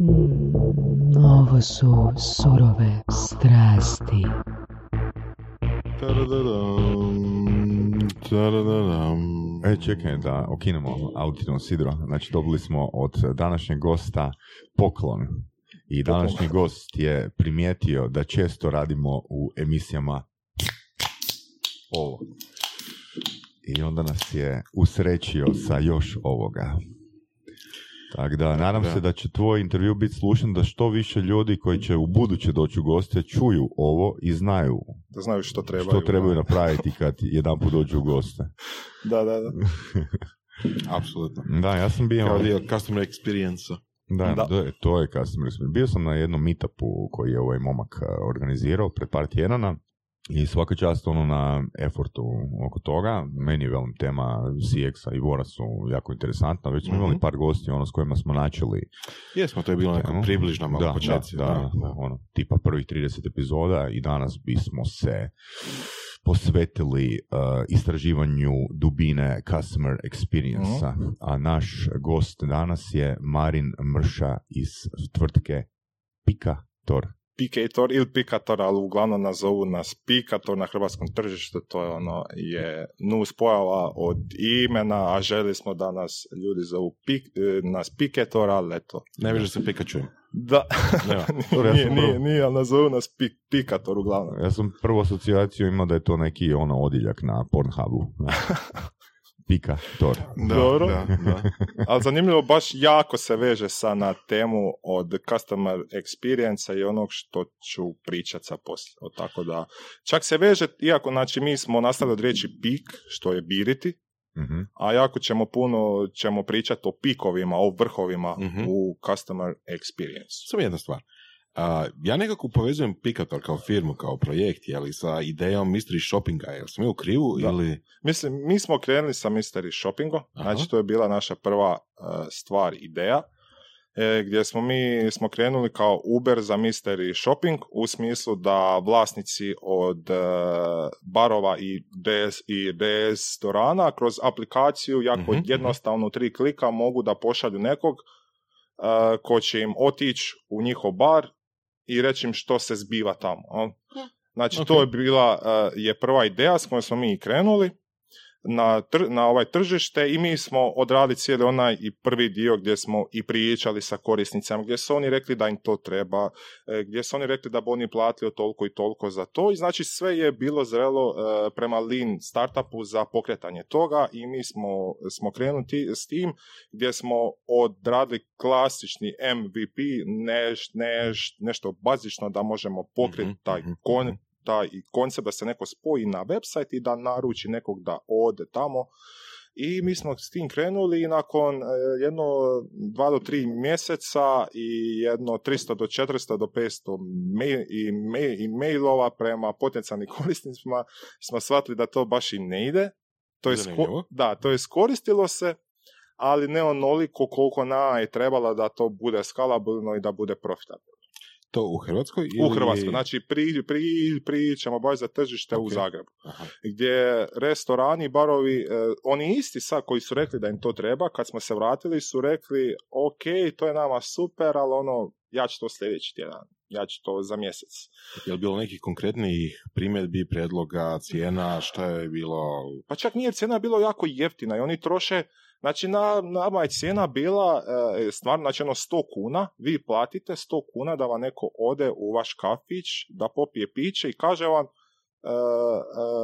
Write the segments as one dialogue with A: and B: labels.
A: Mm, ovo su surove strasti.
B: E, čekaj da okinemo autino sidro. Znači, dobili smo od današnjeg gosta poklon. I današnji gost je primijetio da često radimo u emisijama ovo. I onda nas je usrećio sa još ovoga. Tako da, nadam
C: Da.
B: se da će tvoj intervju biti slušan, da što više ljudi koji će u buduće doći u goste čuju ovo i znaju
C: Da znaju što trebaju.
B: što trebaju napraviti kad jedan put dođu u goste.
C: Da, da, da.
D: Apsolutno.
B: Da, ja sam bio...
D: Kao dio customer experience
B: Da,
C: Da.
B: to je- to je customer experience. Bio sam na jednom meetupu koji je ovaj momak a, organizirao pred par tjedana i svaka čast ono na effortu oko toga. Meni je velim tema CX-a i Vora su jako interesantna. Već smo imali
D: Mhm.
B: par gosti ono s kojima smo načeli
D: Jesmo, to je bilo neko približno malo
B: da,
D: početci.
B: da, da, ono, tipa prvih 30 epizoda i danas bismo se posvetili uh, istraživanju dubine customer experience a naš gost danas je Marin Mrša iz tvrtke Pikator.
C: Pikator ili Pikator, ali uglavnom nazovu nas Pikator na hrvatskom tržištu, to je ono, je nus pojava od imena, a želi smo da nas ljudi zovu pik, e, nas Pikator, ali eto.
D: Ne veže se Pikachu.
C: Da,
D: Nema.
B: Dobro, ja
C: nije,
B: sam
C: nije,
B: prvo-
C: nije, ali nazovu nas pik, Pikator uglavnom.
B: Ja sam prvu asocijaciju imao da je to neki ono odjeljak na Pornhubu. Pikator.
D: Da,
C: Dobro.
D: Da, da.
C: Ali zanimljivo, baš jako se veže sa na temu od customer experience i onog što ću pričat sa poslije. O, Tako da, čak se veže, iako znači mi smo nastavili od riječi pik, što je biriti,
B: Mhm.
C: a jako ćemo puno ćemo pričati o pikovima, o vrhovima
D: Mhm.
C: u customer experience.
D: Samo jedna stvar. A, ja nekako povezujem Pikator kao firmu, kao projekt, je li sa idejom mystery shoppinga, jel je u krivu
C: Da.
D: ili...
C: Mislim, mi smo krenuli sa mystery shoppingom,
D: Aha.
C: znači to je bila naša prva e, stvar, ideja, e, gdje smo mi smo krenuli kao Uber za mystery shopping u smislu da vlasnici od e, barova i DS, i DS dorana kroz aplikaciju jako
D: Mhm,
C: jednostavno u tri klika mogu da pošalju nekog e, ko će im otići u njihov bar i reći im što se zbiva tamo. Znači,
D: Ok.
C: to je bila, e, je prva ideja s kojom smo mi i krenuli na, tr- na ovaj tržište i mi smo odradili cijeli onaj i prvi dio gdje smo i pričali sa korisnicama, gdje su oni rekli da im to treba, e, gdje su oni rekli da bi oni platili toliko i toliko za to i znači sve je bilo zrelo e, prema lean startupu za pokretanje toga i mi smo, smo krenuli ti- s tim gdje smo odradili klasični MVP, neš, neš, nešto bazično da možemo pokriti
D: Mhm,
C: taj
D: mhm,
C: kon,
D: mhm.
C: Taj koncept da se neko spoji na website i da naruči nekog da ode tamo. I mi smo s tim krenuli i nakon e, jedno dva do tri mjeseca i jedno 300 do 400 do 500 mail, i, mail, i mailova prema potencijalnim korisnicima smo shvatili da to baš i ne ide. To je, sko- da, to je skoristilo se, ali ne onoliko koliko nama je trebala da to bude skalabilno i da bude profitabilno.
D: To u Hrvatskoj?
C: U
D: ili-
C: Hrvatskoj. Znači, pri, pri, pričamo baš za tržište u
D: Ok.
C: Zagrebu.
D: Aha.
C: Gdje restorani, barovi, e, oni isti sad koji su rekli da im to treba, kad smo se vratili su rekli, ok, to je nama super, ali ono, ja ću to sljedeći tjedan. Ja ću to za mjesec.
D: Je li bilo nekih konkretnijih primjedbi, predloga, cijena, šta je bilo?
C: Pa čak nije cijena bilo jako jeftina i oni troše, znači na, nama je cijena bila e, stvarno, znači ono 100 kuna, vi platite 100 kuna da vam neko ode u vaš kafić, da popije piće i kaže vam e, e,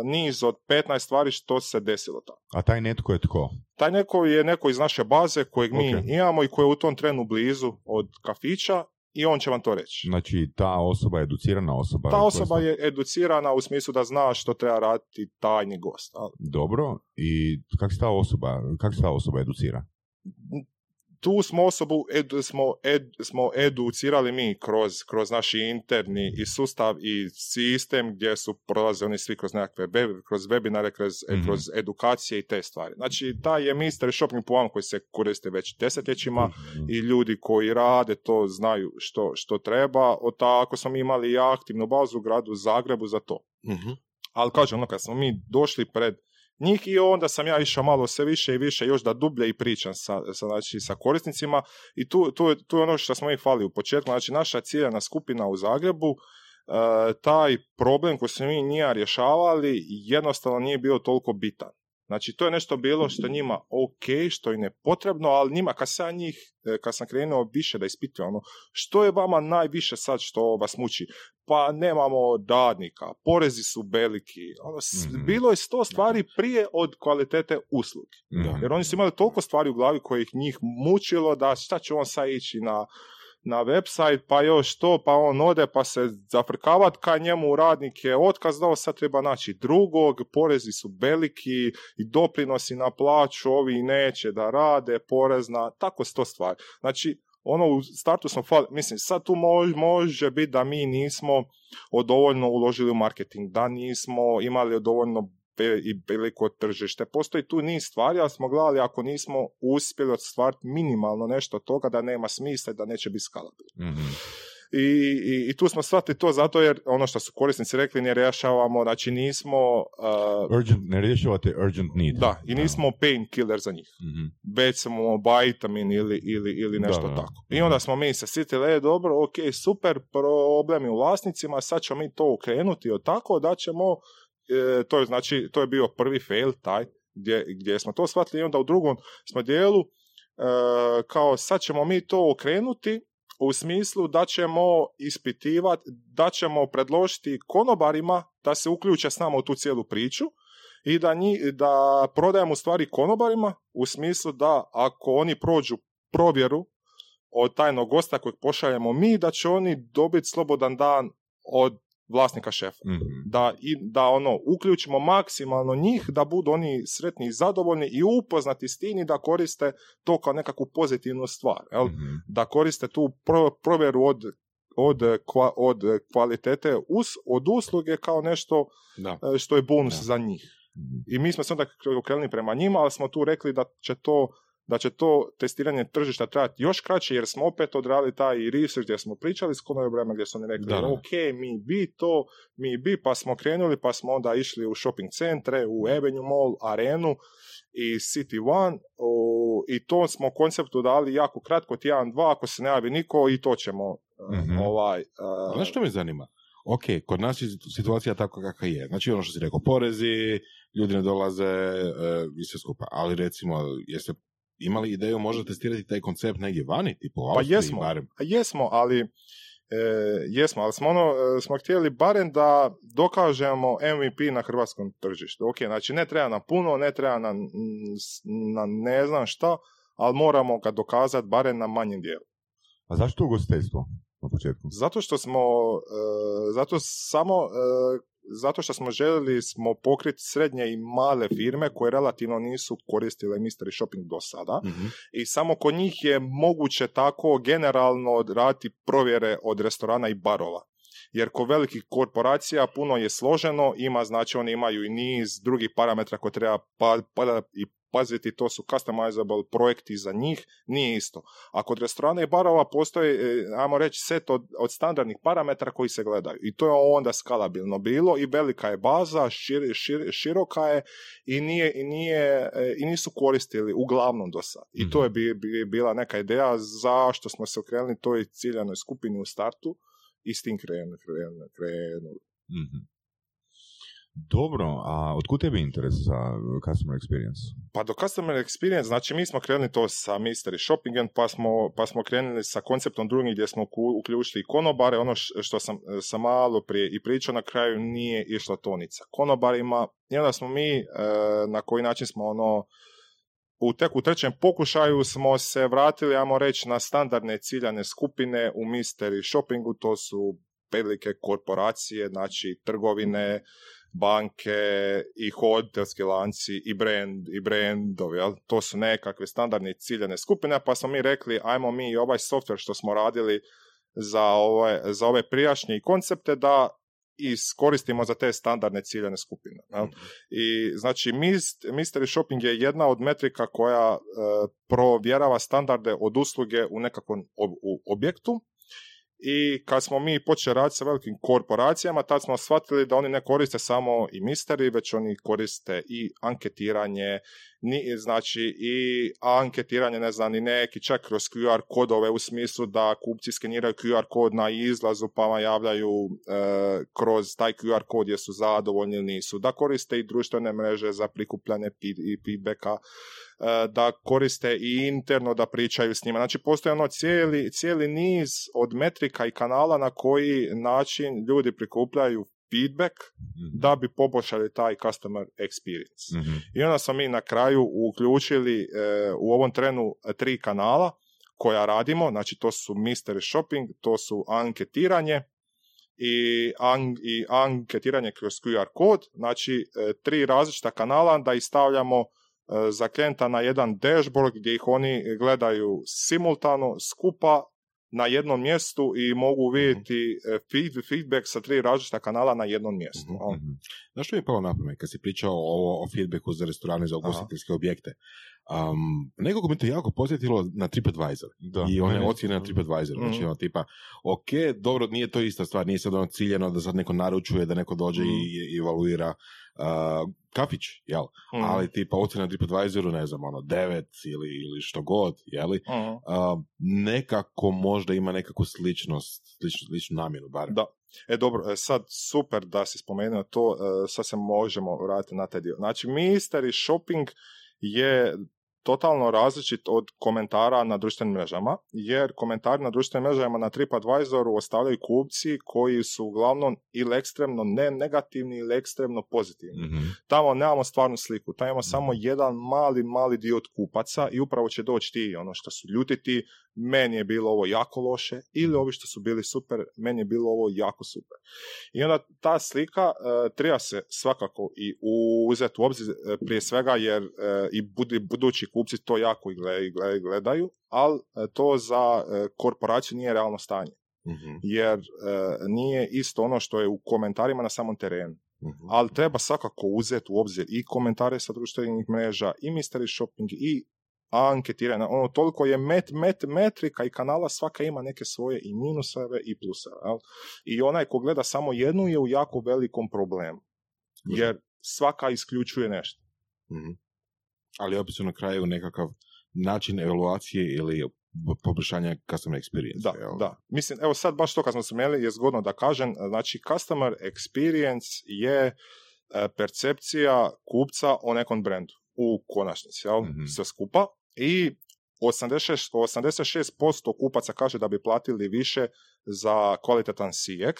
C: niz od 15 stvari što se desilo tamo.
B: A taj netko je tko?
C: Taj neko je neko iz naše baze kojeg mi
B: Ok.
C: imamo i koji je u tom trenu blizu od kafića i on će vam to reći.
B: Znači, ta osoba je educirana osoba.
C: Ta osoba je educirana u smislu da zna što treba raditi tajni gost. ali
B: Dobro, i kako se ta osoba, kako se ta osoba educira?
C: Tu smo osobu edu, smo, ed, smo educirali mi kroz, kroz naš interni i sustav i sistem gdje su prolaze oni svi kroz nekakve web, kroz webinare, kroz,
B: Mhm.
C: kroz edukacije i te stvari. Znači, taj je mystery shopping plan koji se koristi već desetljećima
B: Mhm.
C: i ljudi koji rade to znaju što, što treba. O tako smo mi imali i aktivnu bazu u gradu Zagrebu za to.
D: Mhm.
C: Ali kažem, ono, kad smo mi došli pred njih i onda sam ja išao malo sve više i više još da dublje i pričam sa, sa, znači, sa korisnicima i tu, tu, tu je ono što smo ih fali u početku, znači naša ciljana skupina u Zagrebu, e, taj problem koji smo mi njima rješavali jednostavno nije bio toliko bitan. Znači, to je nešto bilo što njima ok, što im je potrebno, ali njima, kad sam njih, e, kad sam krenuo više da ispitujem, ono, što je vama najviše sad što vas muči? Pa nemamo dadnika, porezi su veliki, ono,
B: Mhm.
C: bilo je sto stvari prije od kvalitete usluge.
B: Mhm.
C: Jer oni su imali toliko stvari u glavi kojih njih mučilo da šta će on sad ići na, na website, pa još to, pa on ode, pa se zafrkavat ka njemu radnik otkaz dao, sad treba naći drugog, porezi su veliki i doprinosi na plaću, ovi neće da rade, porezna, tako sto stvari. Znači, ono u startu smo fali, mislim, sad tu može, može biti da mi nismo dovoljno uložili u marketing, da nismo imali dovoljno i veliko tržište. Postoji tu niz stvari, ali smo gledali ako nismo uspjeli ostvariti minimalno nešto od toga da nema smisla i da neće biti skalabilno.
B: Mhm.
C: I, i, I tu smo shvatili to zato jer ono što su korisnici rekli ne rješavamo, znači nismo uh,
B: Urgent, ne rješavate urgent need.
C: da, i nismo pain killer za njih
B: Mhm.
C: već smo vitamin ili, ili, ili nešto
B: Da, da.
C: tako. I onda smo mi se sjetili, e, dobro, ok, super, problemi u vlasnicima, sad ćemo mi to ukrenuti od tako da ćemo, e, to je znači, to je bio prvi fail taj, gdje, gdje smo to shvatili i onda u drugom smo dijelu, e, kao sad ćemo mi to okrenuti u smislu da ćemo ispitivati, da ćemo predložiti konobarima da se uključe s nama u tu cijelu priču i da, nji, da prodajemo stvari konobarima u smislu da ako oni prođu provjeru od tajnog gosta kojeg pošaljemo mi, da će oni dobiti slobodan dan od vlasnika šefa.
B: Mhm.
C: Da, i, da ono, uključimo maksimalno njih, da budu oni sretni i zadovoljni i upoznati s tim i da koriste to kao nekakvu pozitivnu stvar. Jel?
B: Mhm.
C: Da koriste tu pro, provjeru od, od, kva- od kvalitete us, od usluge kao nešto
D: Da.
C: e, što je bonus
D: Da.
C: za njih.
B: Mhm.
C: I mi smo se onda okrenuli prema njima, ali smo tu rekli da će to da će to testiranje tržišta trajati još kraće, jer smo opet odradili taj research gdje smo pričali s konobarima gdje su oni rekli,
D: Da, da.
C: ok, mi bi to, mi bi, pa smo krenuli, pa smo onda išli u shopping centre, u Avenue Mall, Arenu i City One, o, i to smo konceptu dali jako kratko, tjedan, dva, ako se ne javi niko, i to ćemo
B: Mhm.
C: ovaj... uh,
D: Znaš što me zanima? Ok, kod nas je situacija tako kakva je. Znači ono što si rekao, porezi, ljudi ne dolaze e, i sve skupa. Ali recimo, jeste imali ideju možda testirati taj koncept negdje vani, tipu u
C: Pa
D: Austriji
C: jesmo,
D: barem?
C: a jesmo, ali e, jesmo, ali smo ono, e, smo htjeli barem da dokažemo MVP na hrvatskom tržištu. Ok, znači ne treba nam puno, ne treba nam mm, na ne znam šta, ali moramo ga dokazati barem na manjem dijelu.
B: A zašto ugostiteljstvo na početku?
C: Zato što smo, e, zato samo, e, zato što smo željeli smo pokriti srednje i male firme koje relativno nisu koristile mystery shopping do sada
D: Mhm.
C: i samo kod njih je moguće tako generalno raditi provjere od restorana i barova. Jer kod velikih korporacija puno je složeno, ima znači oni imaju i niz drugih parametra koje treba pa, pa, i paziti, to su customizable projekti za njih, nije isto. A kod restorana i barova postoji, e, ajmo reći, set od, od standardnih parametra koji se gledaju. I to je onda skalabilno bilo i velika je baza, šir, šir- široka je i, nije, i, nije, e, i nisu koristili uglavnom do sad. I to je bi, bi- bila neka ideja zašto smo se okrenuli toj ciljanoj skupini u startu i s tim krenuli. krenuli, krenuli.
B: Mhm. Dobro, a otkud tebi interes za customer experience?
C: Pa do customer experience, znači mi smo krenuli to sa mystery shoppingom, pa smo, pa smo krenuli sa konceptom drugim gdje smo uključili konobare, ono što sam, sam malo prije i pričao, na kraju nije išla tonica. Konobarima, i onda smo mi, e, na koji način smo ono, u tek u trećem pokušaju smo se vratili, ajmo reći, na standardne ciljane skupine u mystery shoppingu, to su velike korporacije, znači trgovine, banke i hotelski lanci i brand i brandovi, jel? to su nekakve standardne ciljane skupine, pa smo mi rekli ajmo mi i ovaj software što smo radili za ove, za ove prijašnje koncepte da iskoristimo za te standardne ciljane skupine. jel? I znači mist- mystery shopping je jedna od metrika koja e, provjerava standarde od usluge u nekakvom ob- u objektu i kad smo mi počeli raditi sa velikim korporacijama, tad smo shvatili da oni ne koriste samo i misteri, već oni koriste i anketiranje, ni, znači i anketiranje, ne znam, ni neki čak kroz QR kodove u smislu da kupci skeniraju QR kod na izlazu pa vam javljaju e, kroz taj QR kod jesu zadovoljni ili nisu, da koriste i društvene mreže za prikupljanje i feedbacka, e, da koriste i interno da pričaju s njima. Znači postoji ono cijeli, cijeli niz od metrika i kanala na koji način ljudi prikupljaju feedback
B: Mhm.
C: da bi poboljšali taj customer experience.
B: Mhm.
C: I onda smo mi na kraju uključili e, u ovom trenu e, tri kanala koja radimo, znači to su mystery shopping, to su anketiranje i, an- i anketiranje kroz QR kod, znači e, tri različita kanala da ih stavljamo e, za klijenta na jedan dashboard gdje ih oni gledaju simultano, skupa, na jednom mjestu i mogu vidjeti e, feed- feedback sa tri različita kanala na jednom mjestu.
D: Mhm?
B: Mhm.
D: Znaš što mi je palo na pamet kad si pričao o, o feedbacku za restorane za ugostiteljske objekte? Um, nekoga mi to jako posjetilo na TripAdvisor
B: Da.
D: i one ocjene na TripAdvisor. Znači,
C: Mhm.
D: ono tipa, ok, dobro, nije to ista stvar, nije sad ono ciljeno da sad neko naručuje, da neko dođe
C: Mhm.
D: i, i evaluira uh, kafić, jel?
C: Mhm.
D: Ali tipa ocjena na TripAdvisoru, ne znam, ono, devet ili, ili što god, jeli?
C: Mhm.
D: Uh, nekako možda ima nekakvu sličnost, sličnu, sličnu namjenu, bar.
C: Da. E dobro, e, sad super da si spomenuo to, e, sad se možemo vratiti na taj dio. Znači, mystery shopping je totalno različit od komentara na društvenim mrežama, jer komentari na društvenim mrežama na TripAdvisoru ostavljaju kupci koji su uglavnom ili ekstremno ne negativni ili ekstremno pozitivni.
B: Mhm.
C: Tamo nemamo stvarnu sliku, tamo imamo samo jedan mali, mali dio od kupaca i upravo će doći ti ono što su ljutiti, meni je bilo ovo jako loše, ili ovi što su bili super, meni je bilo ovo jako super. I onda ta slika e, treba se svakako i uzeti u obzir e, prije svega jer e, i budi, budući kupci to jako i gle- i gle- gledaju, ali e, to za e, korporaciju nije realno stanje.
D: Mhm,
C: Jer e, nije isto ono što je u komentarima na samom terenu
D: mhm.
C: ali treba svakako uzeti u obzir i komentare sa društvenih mreža, i mystery shopping, i anketiranje. Ono, toliko je met, met, metrika i kanala, svaka ima neke svoje i minuseve i pluseve. Jel? I onaj ko gleda samo jednu je u jako velikom problemu. Jer svaka isključuje nešto.
D: Mhm. Ali opet su na kraju nekakav način evaluacije ili poboljšanja customer experience.
C: Da,
D: jel?
C: da. Mislim, evo sad baš to kad smo spomenuli je zgodno da kažem, znači customer experience je e, percepcija kupca o nekom brendu u konačnici, jel?
B: Mhm.
C: Sve skupa i 86, 86% kupaca kaže da bi platili više za kvalitetan CX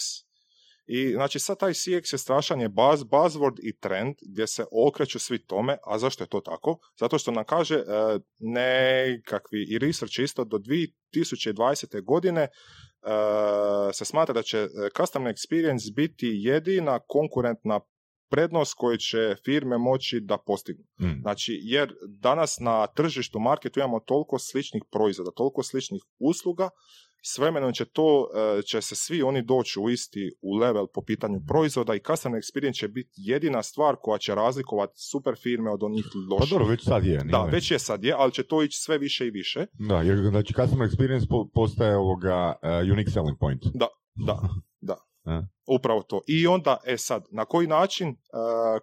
C: i znači sad taj CX je strašan je buzz, buzzword i trend gdje se okreću svi tome, a zašto je to tako? Zato što nam kaže e, nekakvi i research isto do 2020. godine e, se smatra da će e, customer experience biti jedina konkurentna prednost koju će firme moći da postignu.
B: Mhm.
C: Znači, jer danas na tržištu marketu imamo toliko sličnih proizvoda, toliko sličnih usluga, s vremenom će to, e, će se svi oni doći u isti u level po pitanju proizvoda i customer experience će biti jedina stvar koja će razlikovati super firme od onih
B: Pa
C: loših.
B: dobro, već sad je.
C: da, već je sad je, ali će to ići sve više i više.
B: Da, jer znači customer experience po- postaje ovoga uh, unique selling point.
C: Da, da.
B: A?
C: Upravo to. I onda, e sad, na koji način e,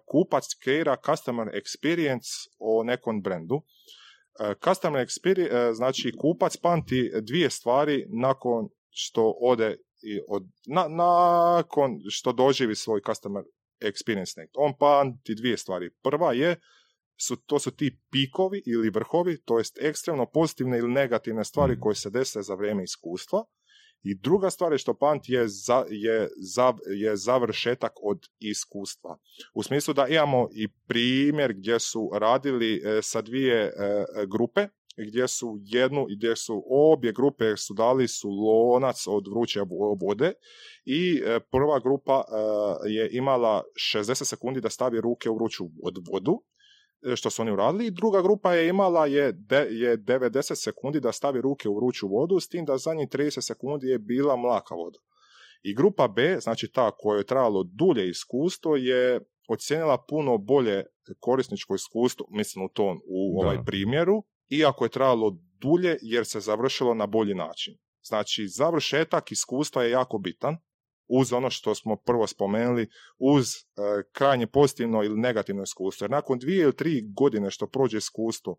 C: kupac kreira customer experience o nekom brendu? E, customer experience, znači kupac pamti dvije stvari nakon što ode i od, na, nakon što doživi svoj customer experience negdje. On pamti dvije stvari. Prva je su, to su ti pikovi ili vrhovi, to jest ekstremno pozitivne ili negativne stvari
B: Mhm.
C: koje se dese za vrijeme iskustva. I druga stvar je što pamti je, za, je, za, je završetak od iskustva. U smislu da imamo i primjer gdje su radili e, sa dvije e, grupe, gdje su jednu, gdje su obje grupe su dali su lonac od vruće vo- vode i e, prva grupa e, je imala 60 sekundi da stavi ruke u vruću od vodu, što su oni uradili, druga grupa je imala je, de, je 90 sekundi da stavi ruke u vruću vodu, s tim da zadnjih 30 sekundi je bila mlaka voda. I grupa B, znači ta koja je trajalo dulje iskustvo, je ocijenila puno bolje korisničko iskustvo, mislim u tom, u
B: Da.
C: ovaj primjeru, iako je trajalo dulje jer se završilo na bolji način. Znači, završetak iskustva je jako bitan, uz ono što smo prvo spomenuli, uz e, krajnje pozitivno ili negativno iskustvo. Jer nakon dvije ili tri godine što prođe iskustvo,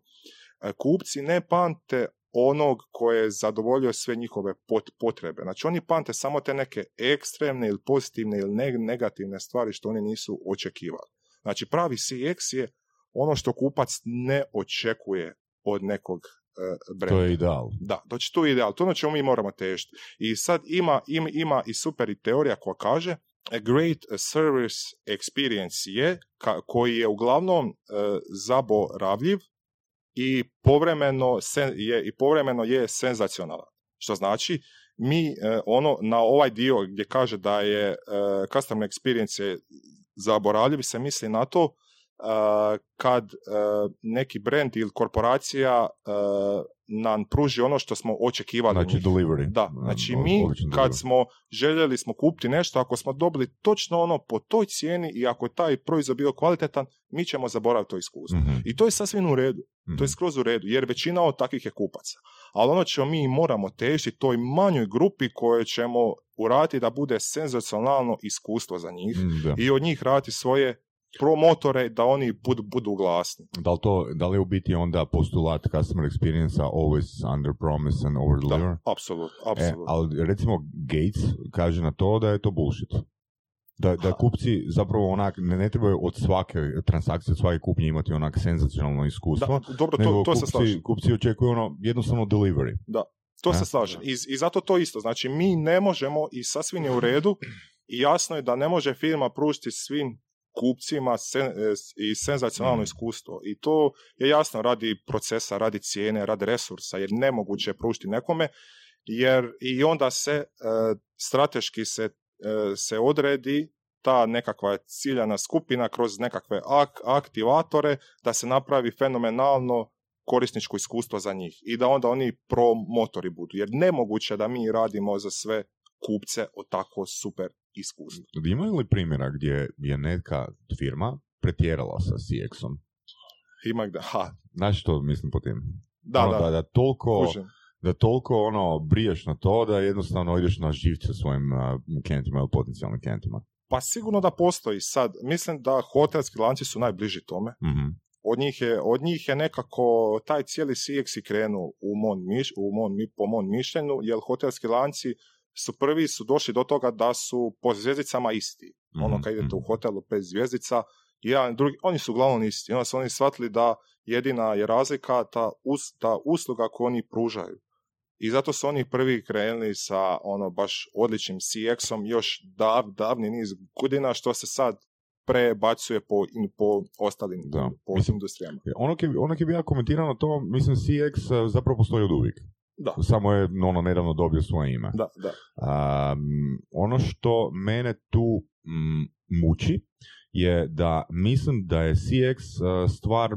C: e, kupci ne pamte onog koje je zadovoljio sve njihove pot- potrebe. Znači oni pamte samo te neke ekstremne ili pozitivne ili neg- negativne stvari što oni nisu očekivali. Znači pravi CX je ono što kupac ne očekuje od nekog brenda.
B: To je ideal.
C: Da, znači to je ideal, to je ono čemu mi moramo težiti. I sad ima, ima, ima i super i teorija koja kaže a great service experience je, ka- koji je uglavnom e, zaboravljiv i povremeno, sen, je, i povremeno je senzacionalan. Što znači, mi e, ono na ovaj dio gdje kaže da je e, customer experience je zaboravljiv se misli na to kad e, neki brand ili korporacija e, nam pruži ono što smo očekivali.
B: Znači delivery.
C: Da,
B: Um,
C: znači mi kad smo željeli smo kupiti nešto, ako smo dobili točno ono po toj cijeni i ako je taj proizvod bio kvalitetan, mi ćemo zaboraviti to iskustvo.
B: Mhm,
C: I to je sasvim u redu,
B: mhm.
C: to je skroz u redu, jer većina od takvih je kupaca. Ali ono što mi moramo težiti toj manjoj grupi koje ćemo uraditi da bude senzacionalno iskustvo za njih
B: Mm,
C: i od njih raditi svoje promotore da oni bud, budu glasni.
B: Da li, to, da li je u biti onda postulat customer experience always under promise and over deliver?
C: Da, apsolutno,
B: E, ali recimo Gates kaže na to da je to bullshit. Da, da kupci zapravo onak ne, ne trebaju od svake transakcije, od svake kupnje imati onak senzacionalno iskustvo.
C: Da, dobro,
B: nego
C: to, to se slažem.
B: kupci, kupci očekuju ono jednostavno delivery.
C: To
B: Ne?
C: se slažem. I, I zato to isto. Znači, mi ne možemo i sasvim je u redu i jasno je da ne može firma pružiti svim kupcima sen, e, i senzacionalno
B: Mm.
C: iskustvo. I to je jasno radi procesa, radi cijene, radi resursa, jer nemoguće je pružiti nekome, jer i onda se e, strateški se, e, se odredi ta nekakva ciljana skupina kroz nekakve ak- aktivatore da se napravi fenomenalno korisničko iskustvo za njih i da onda oni promotori budu. Jer nemoguće da mi radimo za sve kupce o tako super iskustvu.
B: Imaju li primjera gdje je neka firma pretjerala sa CX-om?
C: Ima gdje, ha,
B: Znaš što mislim po tim?
C: da,
B: ono,
C: da,
B: da, da toliko, da toliko ono briješ na to da jednostavno ideš na živce svojim uh, klijentima ili potencijalnim klijentima.
C: Pa sigurno da postoji sad. Mislim da hotelski lanci su najbliži tome.
B: Mhm.
C: Od njih je, od njih je nekako taj cijeli CX i krenuo u mom, miš, u mi- po mom mišljenju, jer hotelski lanci su prvi su došli do toga da su po zvjezdicama isti. Ono
B: Mhm,
C: kad idete u
B: mhm.
C: hotelu pet zvjezdica, jedan drugi, oni su uglavnom isti. Onda su oni shvatili da jedina je razlika ta, us, ta usluga koju oni pružaju. I zato su oni prvi krenuli sa ono baš odličnim CX-om još dav, davni niz godina što se sad prebacuje po, in, po ostalim
B: Da.
C: po
B: Mislim-
C: industrijama.
B: Ono ki, ono ki bi ja komentirao na to, mislim CX uh, zapravo postoji od uvijek.
C: Da,
B: Samo je ono nedavno dobio svoje ime.
C: da, da.
B: Um, ono što mene tu mm, muči je da mislim da je CX uh, stvar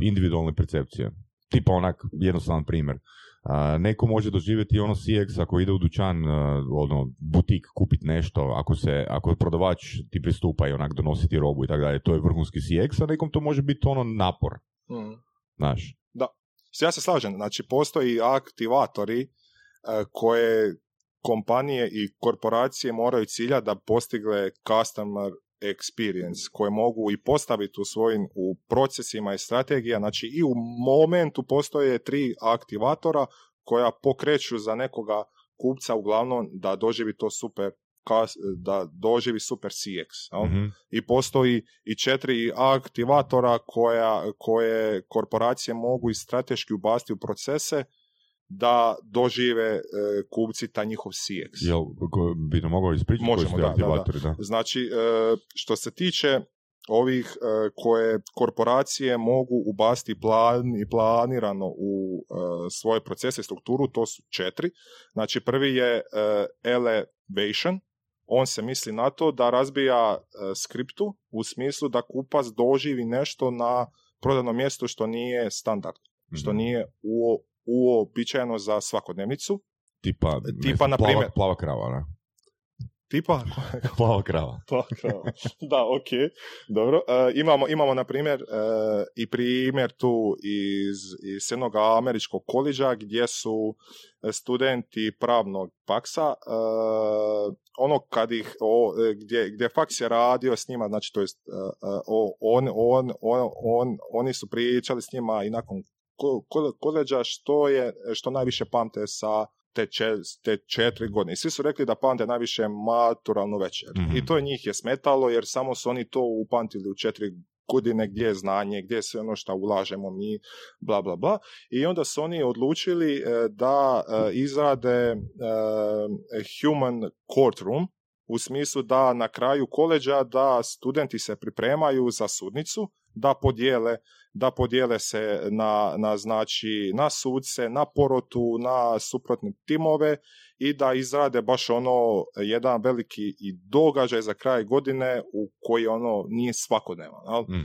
B: individualne percepcije. Tipa onak jednostavan primjer. Uh, neko može doživjeti ono CX ako ide u dućan, uh, ono, butik kupit nešto, ako se, ako prodavač ti pristupa i onak donositi robu i tako dalje, to je vrhunski CX, a nekom to može biti ono napor,
C: Mm.
B: znaš.
C: Ja se slažem, znači postoji aktivatori e, koje kompanije i korporacije moraju cilja da postigle customer experience koje mogu i postaviti u svojim u procesima i strategija, znači i u momentu postoje tri aktivatora koja pokreću za nekoga kupca uglavnom da doživi to super kas- da doživi super CX.
B: Mhm.
C: i postoji i četiri aktivatora koja, koje korporacije mogu i strateški ubasti u procese da dožive e, kupci taj njihov CX.
B: Jel, bi nam mogao ispričati koji
C: Možemo,
B: su ti
C: da, da, da.
B: da.
C: Znači, e, što se tiče ovih e, koje korporacije mogu ubasti plan i planirano u e, svoje procese i strukturu, to su četiri. Znači, prvi je e, elevation, on se misli na to da razbija e, skriptu u smislu da kupac doživi nešto na prodajnom mjestu što nije standard, što
B: Mhm.
C: nije uo- uobičajeno za svakodnevnicu.
B: Tipa,
C: Tipa, na
B: plava,
C: primjer-
B: plava krava, ne?
C: Tipa?
B: Plava krava.
C: Plava krava. da, ok, dobro. E, imamo, imamo, na primjer, e, i primjer tu iz, iz jednog američkog koliđa gdje su studenti pravnog faksa, e, ono kad ih, o, gdje, gdje faks je radio s njima, znači to jest, on, on, on, on, oni su pričali s njima i nakon koleđa što je, što najviše pamte sa te, te četiri godine. I svi su rekli da pamte najviše maturalnu večer. I
B: Mhm.
C: to njih je smetalo jer samo su oni to upamtili u četiri godine gdje je znanje, gdje je sve ono što ulažemo mi, bla, bla, bla. I onda su oni odlučili e, da e, izrade e, human courtroom, u smislu da na kraju koleđa da studenti se pripremaju za sudnicu, da podijele da podijele se na, na, znači, na sudce, na porotu, na suprotne timove i da izrade baš ono jedan veliki i događaj za kraj godine u koji ono nije svakodnevan.
B: Mhm.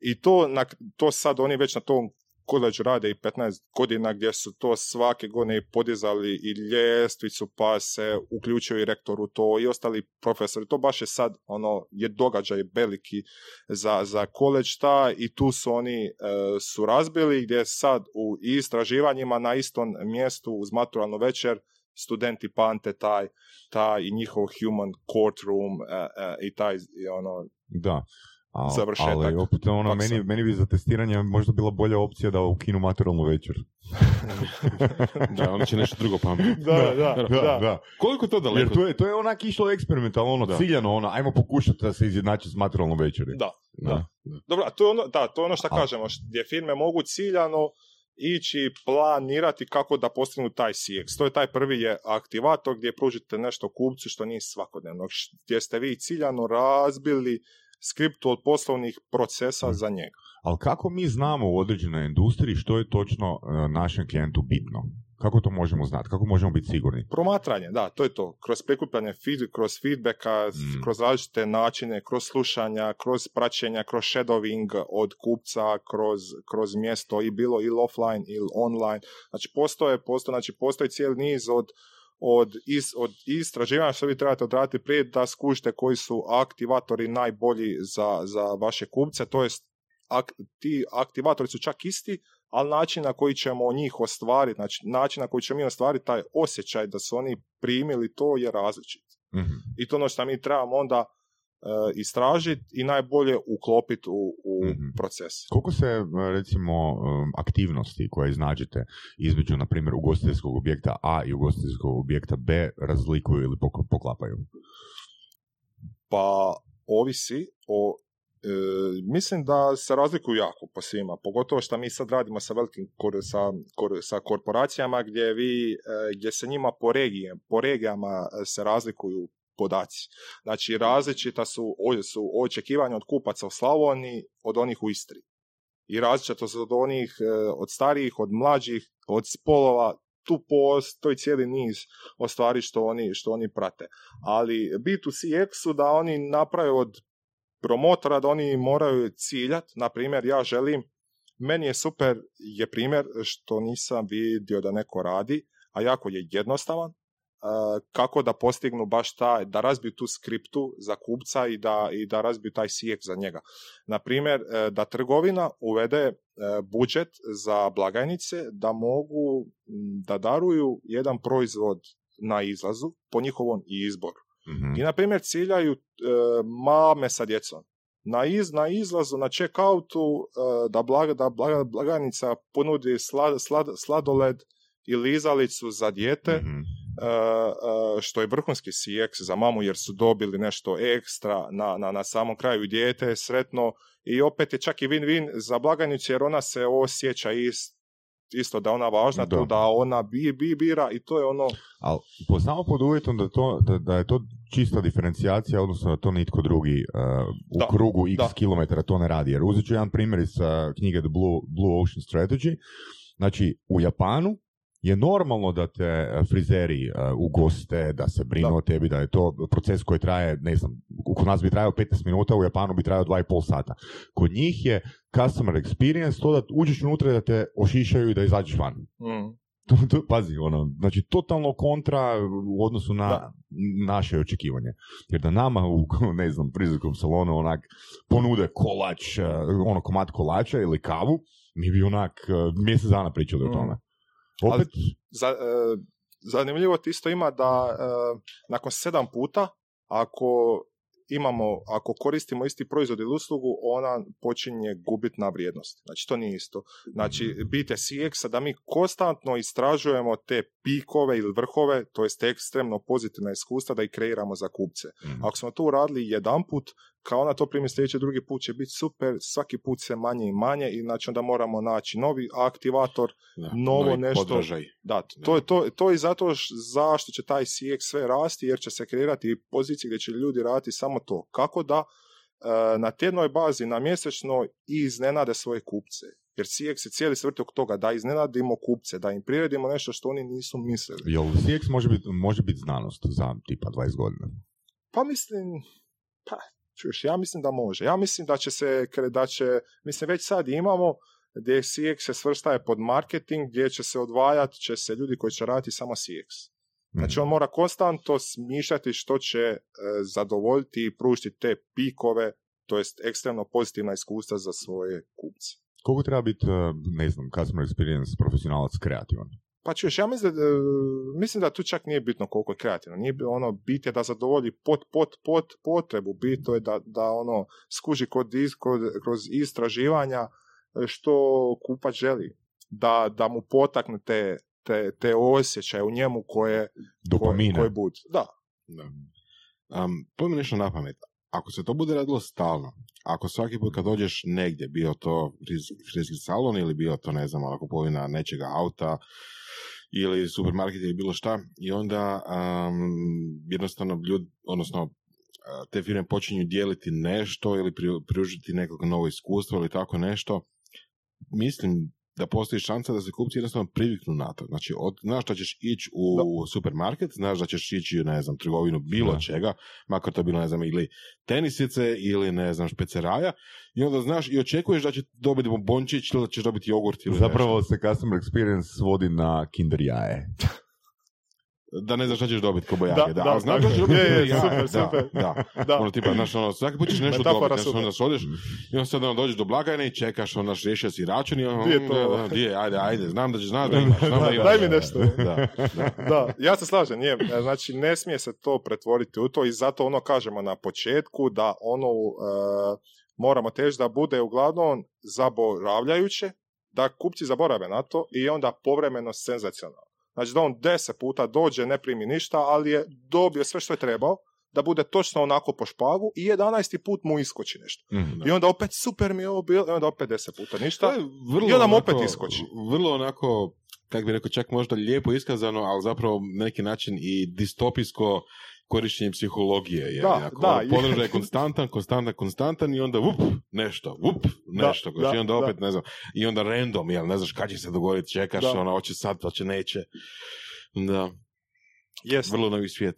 C: I to, na, to sad oni već na tom koleđu rade i 15 godina gdje su to svake godine podizali i ljestvicu pa se uključio i rektor u to i ostali profesori. To baš je sad ono je događaj veliki za, za koleđ ta i tu su oni e, su razbili gdje sad u istraživanjima na istom mjestu uz maturalnu večer studenti pante taj, taj i njihov human courtroom e, e, i taj ono
B: Da. A,
C: Završetak
B: ali opet ono,
C: faksa.
B: meni, meni bi za testiranje možda bila bolja opcija da ukinu maturalnu večer.
D: Da, onda će nešto drugo pamtiti.
C: Da, da, da.
B: da.
D: Koliko je to
B: Jer
D: daleko?
B: to je, to je onak išlo eksperimentalno, ono,
D: Da.
B: ciljano, ono, ajmo pokušati da se izjednači s maturalnom večeri.
C: Da,
B: Da.
C: Dobro, a to je ono, da, to je ono što
B: A-
C: kažemo, gdje firme mogu ciljano ići planirati kako da postignu taj CX. To je taj prvi je aktivator gdje pružite nešto kupcu što nije svakodnevno, gdje ste vi ciljano razbili skriptu od poslovnih procesa za njega.
B: Ali kako mi znamo u određenoj industriji što je točno e, našem klijentu bitno? Kako to možemo znati? Kako možemo biti sigurni?
C: Promatranje, da, to je to. Kroz prikupljanje feed, kroz feedbacka,
B: Mm.
C: kroz različite načine, kroz slušanja, kroz praćenja, kroz shadowing od kupca, kroz, kroz mjesto i bilo ili offline ili online. Znači postoje, postoje, znači postoji cijeli niz od od, is, od istraživanja što vi trebate odraditi prije da skužite koji su aktivatori najbolji za, za vaše kupce, to jest ak, ti aktivatori su čak isti, ali način na koji ćemo njih ostvariti, znači način na koji ćemo mi ostvariti taj osjećaj da su oni primili to je različit.
B: Mhm.
C: I to ono što mi trebamo onda istražiti i najbolje uklopiti u, u
B: Mhm.
C: proces.
B: Koliko se, e, recimo, um, aktivnosti koje iznađete između, na primjer, ugostiteljskog objekta A i ugostiteljskog objekta B razlikuju ili pok- poklapaju?
C: Pa ovisi o e, mislim da se razlikuju jako po svima, pogotovo što mi sad radimo sa velikim kor, sa, kor- sa korporacijama gdje vi, e, gdje se njima po, regije, po regijama e, se razlikuju podaci. Znači različita su, su očekivanja od kupaca u Slavoniji od onih u Istri. I različito su od onih, e, od starijih, od mlađih, od spolova, tu postoji cijeli niz o stvari što oni, što oni prate. Ali B2C su da oni naprave od promotora da oni moraju ciljati, na primjer ja želim, meni je super je primjer što nisam vidio da neko radi, a jako je jednostavan, kako da postignu baš taj, da razbiju tu skriptu za kupca i da, i da razbiju taj CX za njega. Na primjer, uh, da trgovina uvede uh, budžet za blagajnice da mogu da daruju jedan proizvod na izlazu po njihovom izboru.
B: Mhm.
C: I, na primjer, ciljaju e, mame sa djecom. Na, iz, na izlazu, na check-outu, e, da, blaga, da blaga, blagajnica ponudi slad, slad, sladoled i lizalicu za dijete,
B: Mhm.
C: E, e, što je vrhunski CX za mamu, jer su dobili nešto ekstra na, na, na samom kraju. Dijete je sretno i opet je čak i win-win za blagajnicu, jer ona se osjeća ist, isto da ona važna
B: Da.
C: tu, da ona bi, bi bira i to je ono
B: Ali po, samo pod uvjetom da, to, da, da je to čista diferencijacija, odnosno da to nitko drugi uh, u
C: Da,
B: krugu x
C: da.
B: kilometara to ne radi. Jer uzet ću jedan primjer iz uh, knjige The Blue, Blue Ocean Strategy. Znači, u Japanu je normalno da te uh, frizeri uh, ugoste, da se brinu
C: Da.
B: o tebi, da je to proces koji traje, ne znam, kod nas bi trajao 15 minuta, u Japanu bi trajao 2,5 sata. Kod njih je customer experience to da uđeš unutra da te ošišaju i da izađeš van.
C: mm,
B: To, to, pazi, ono, znači totalno kontra u odnosu na,
C: Da.
B: naše očekivanje. Jer da nama u, ne znam, prizorskom salonu onak ponude kolač, e, ono komad kolača ili kavu, mi bi onak e, mjesec dana pričali o
C: Mm.
B: tome. Opet,
C: Za, e, zanimljivo ti isto ima da e, nakon sedam puta, ako imamo, ako koristimo isti proizvod ili uslugu, ona počinje gubiti na vrijednosti. Znači, to nije isto. Znači, bite CX-a da mi konstantno istražujemo te pikove ili vrhove, to jest ekstremno pozitivna iskustva da ih kreiramo za kupce.
B: Mhm.
C: Ako smo to uradili jedan put, kao ona to primi sljedeći drugi put će biti super, svaki put sve manje i manje i znači onda moramo naći novi aktivator,
D: Da,
C: novo
D: novi
C: nešto.
D: podražaj.
C: da, to je to, to je zato š- zašto će taj CX sve rasti, jer će se kreirati pozicije gdje će ljudi raditi samo to. Kako da e, na tjednoj bazi, na mjesečnoj iznenade svoje kupce. Jer CX je cijeli svrt oko toga, da iznenadimo kupce, da im priredimo nešto što oni nisu mislili.
B: jel CX može biti može bit znanost za tipa 20 godina?
C: Pa mislim, pa, čuješ, ja mislim da može. Ja mislim da će se, da će, mislim već sad imamo gdje CX se svrstaje pod marketing, gdje će se odvajat, će se ljudi koji će raditi samo CX. Znači on mora konstantno smišljati što će e, zadovoljiti i pružiti te pikove, to jest ekstremno pozitivna iskustva za svoje kupce.
B: Koliko treba biti, e, ne znam, customer experience profesionalac kreativan?
C: Pa čuješ, ja mislim da, e, mislim da tu čak nije bitno koliko je kreativno. Nije ono, bit je da zadovolji pot, pot, pot, potrebu. Bit to je da, da ono, skuži kod, iz- kod, kroz istraživanja e, što kupac želi. Da, da mu potakne te, te, te osjećaje u njemu koje,
B: Dopamine.
C: koje, koje bud. Da,
D: Da. Um, pojmi nešto na pamet. Ako se to bude radilo stalno, ako svaki put kad dođeš negdje, bio to friz- frizerski salon ili bio to, ne znam, ono, kupovina nečega auta ili supermarket ili bilo šta, i onda um, jednostavno ljudi, odnosno te firme počinju dijeliti nešto ili pružiti nekako novo iskustvo ili tako nešto, mislim da postoji šansa da se kupci jednostavno priviknu na to. Znači, od, znaš da ćeš ići u supermarket, znaš da ćeš ići u, ne znam, trgovinu bilo
B: Da.
D: čega, makar to bilo, ne znam, ili tenisice ili, ne znam, špeceraja, i onda znaš i očekuješ da će dobiti bombončić ili da ćeš dobiti jogurt ili
B: Zapravo se customer experience svodi na kinder jaje.
D: Da ne znaš šta ćeš dobiti ko bojage,
C: Da,
D: da,
C: da,
D: ali znaš
C: da.
D: da ćeš dobiti
C: Je, super,
D: da,
C: super.
D: Da,
C: da.
D: Ono tipa, znaš, ono, svaki put ćeš nešto
C: Metafora
D: dobiti,
C: super.
D: onda odeš i onda sad ono, dođeš do blagajne i čekaš, ono, riješio si račun i ono,
C: Di je to?
D: "Mm, di je, ajde, ajde, znam da ćeš, znam da imaš, znam da
C: Da,
D: imaš.
C: daj mi nešto.
D: Da, da.
C: Da, ja se slažem, je. Znači, ne smije se to pretvoriti u to i zato ono kažemo na početku da ono e, moramo težiti da bude uglavnom zaboravljajuće, da kupci zaborave na to i onda povremeno senzacionalno. Znači da on deset puta dođe, ne primi ništa, ali je dobio sve što je trebao, da bude točno onako po špagu i 11. put mu iskoči nešto.
B: Mhm.
C: I onda opet super mi je ovo bilo, i onda opet deset puta
D: To
C: ništa.
D: je vrlo
C: I onda mu
D: onako-
C: opet iskoči.
D: Vrlo onako, kako bi rekao, čak možda lijepo iskazano, ali zapravo na neki način i distopijsko korištenje psihologije. Je,
C: Da,
D: Ako
C: da,
D: ono,
C: je.
D: podržaj je konstantan, konstantan, konstantan i onda vup, nešto, vup, nešto.
C: Da,
D: I onda
C: da,
D: opet, ne znam, i onda random, jel, ne znaš kad će se dogoditi, čekaš,
C: Da.
D: ono, hoće sad, hoće neće. Da,
C: Jest.
D: vrlo novi svijet.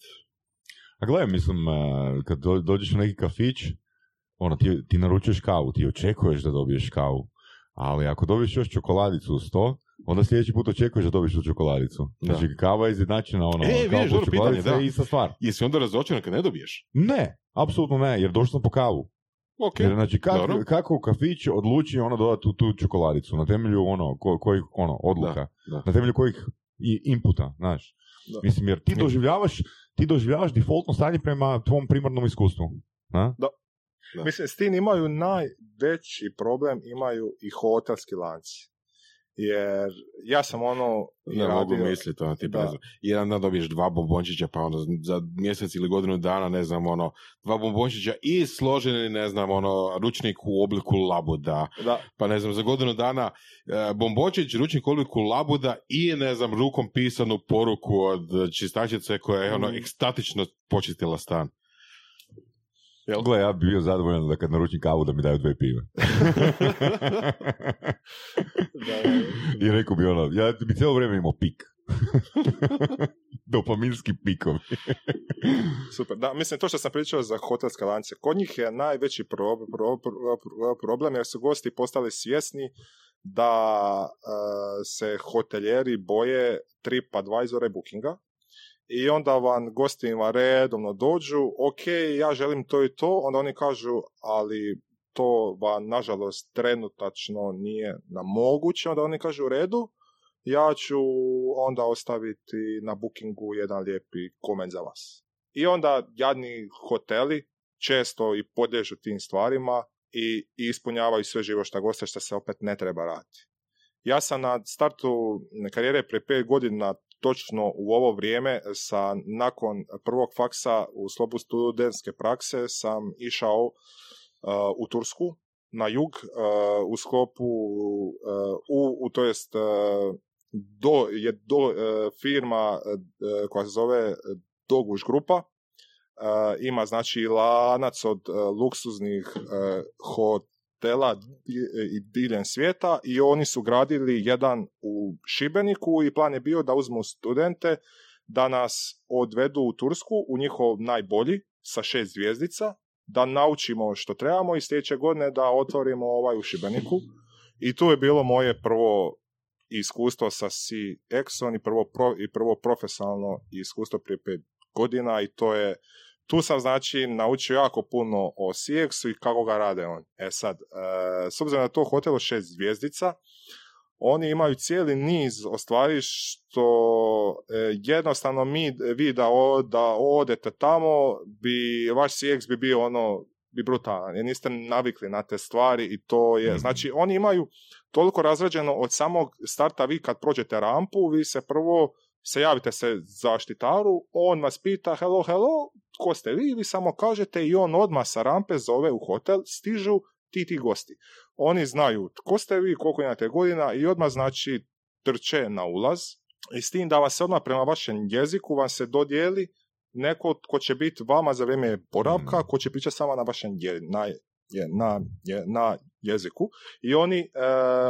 B: A gledaj, mislim, e, kad do- dođeš u neki kafić, ono, ti, ti naručuješ kavu, ti očekuješ da dobiješ kavu, ali ako dobiješ još čokoladicu uz to, onda sljedeći put očekuješ da dobiješ tu čokoladicu.
D: Da.
B: Znači, kava je izjednačena, ono,
D: E,
B: kao
D: vidiš, pitanje,
B: čokoladica
D: da.
B: je ista stvar.
D: Jesi onda razočaran kad ne dobiješ?
B: Ne, apsolutno ne, jer došao sam po kavu.
D: Ok,
B: Jer, znači, kako,
D: dobro.
B: kako kafić odluči ono dodati tu, tu čokoladicu, na temelju ono, ko, kojih, ono, odluka,
D: da.
B: na temelju kojih i, inputa, znaš.
C: Da.
B: Mislim, jer ti doživljavaš, ti doživljavaš defaultno stanje prema tvom primarnom iskustvu. A?
D: Da.
C: Mislim, s tim imaju najveći problem, imaju i hotelski lanci. Jer ja sam ono
D: Ne mogu
C: radio-
D: misliti, ono, tipa,
C: Da.
D: ne znam, jedan dan dobiješ dva bombončića, pa onda za mjesec ili godinu dana, ne znam, ono, dva bombončića i složeni, ne znam, ono, ručnik u obliku labuda,
C: Da,
D: pa ne znam, za godinu dana e, bombončić, ručnik u obliku labuda i, ne znam, rukom pisanu poruku od čistačice koja je, ono,
C: Mm.
D: ekstatično počistila stan. Jel?
B: Gle, ja bi bio zadovoljan da kad naručim kavu da mi daju dve pive. I rekao bi ono, ja bi cijelo vrijeme imao pik. Dopaminski pikovi.
C: super. Da, mislim, to što sam pričao za hotelske lance, kod njih je najveći pro, pro- pro- pro- problem jer su gosti postali svjesni da e, se hoteljeri boje TripAdvisora i Bookinga i onda vam gostima redovno dođu, ok, ja želim to i to, onda oni kažu, ali to vam nažalost trenutačno nije na moguće, onda oni kažu u redu, ja ću onda ostaviti na bookingu jedan lijepi koment za vas. I onda jadni hoteli često i podliježu tim stvarima i, ispunjavaju sve živo što goste što se opet ne treba raditi. Ja sam na startu karijere prije pet godina točno u ovo vrijeme sa nakon prvog faksa u slobu studentske prakse sam išao uh, u Tursku na jug uh, u sklopu uh, u, u to jest uh, do, je do, uh, firma uh, koja se zove Doguš grupa ima znači lanac od luksuznih uh, hotela di- i diljem svijeta i oni su gradili jedan u Šibeniku i plan je bio da uzmu studente da nas odvedu u Tursku u njihov najbolji sa šest zvijezdica da naučimo što trebamo i sljedeće godine da otvorimo ovaj u Šibeniku. I tu je bilo moje prvo iskustvo sa CX-om i prvo, i prvo profesionalno iskustvo prije pet godina i to je tu sam znači naučio jako puno o CX-u i kako ga rade on. E sad, e, s obzirom na to hotel od šest zvijezdica, oni imaju cijeli niz o stvari što e, jednostavno mi, vi da, o- da odete tamo, bi, vaš CX bi bio ono, bi brutalan, jer niste navikli na te stvari i to je,
B: Mhm.
C: znači oni imaju toliko razrađeno od samog starta, vi kad prođete rampu, vi se prvo se javite se zaštitaru, on vas pita hello, hello, ko ste vi, vi samo kažete i on odmah sa rampe zove u hotel, stižu ti ti gosti. Oni znaju tko ste vi, koliko imate godina i odmah znači trče na ulaz i s tim da vas se odmah prema vašem jeziku vam se dodijeli neko ko će biti vama za vrijeme boravka,
B: Mm.
C: ko će pričati sama na vašem je, na, je, na, je, na jeziku i oni e,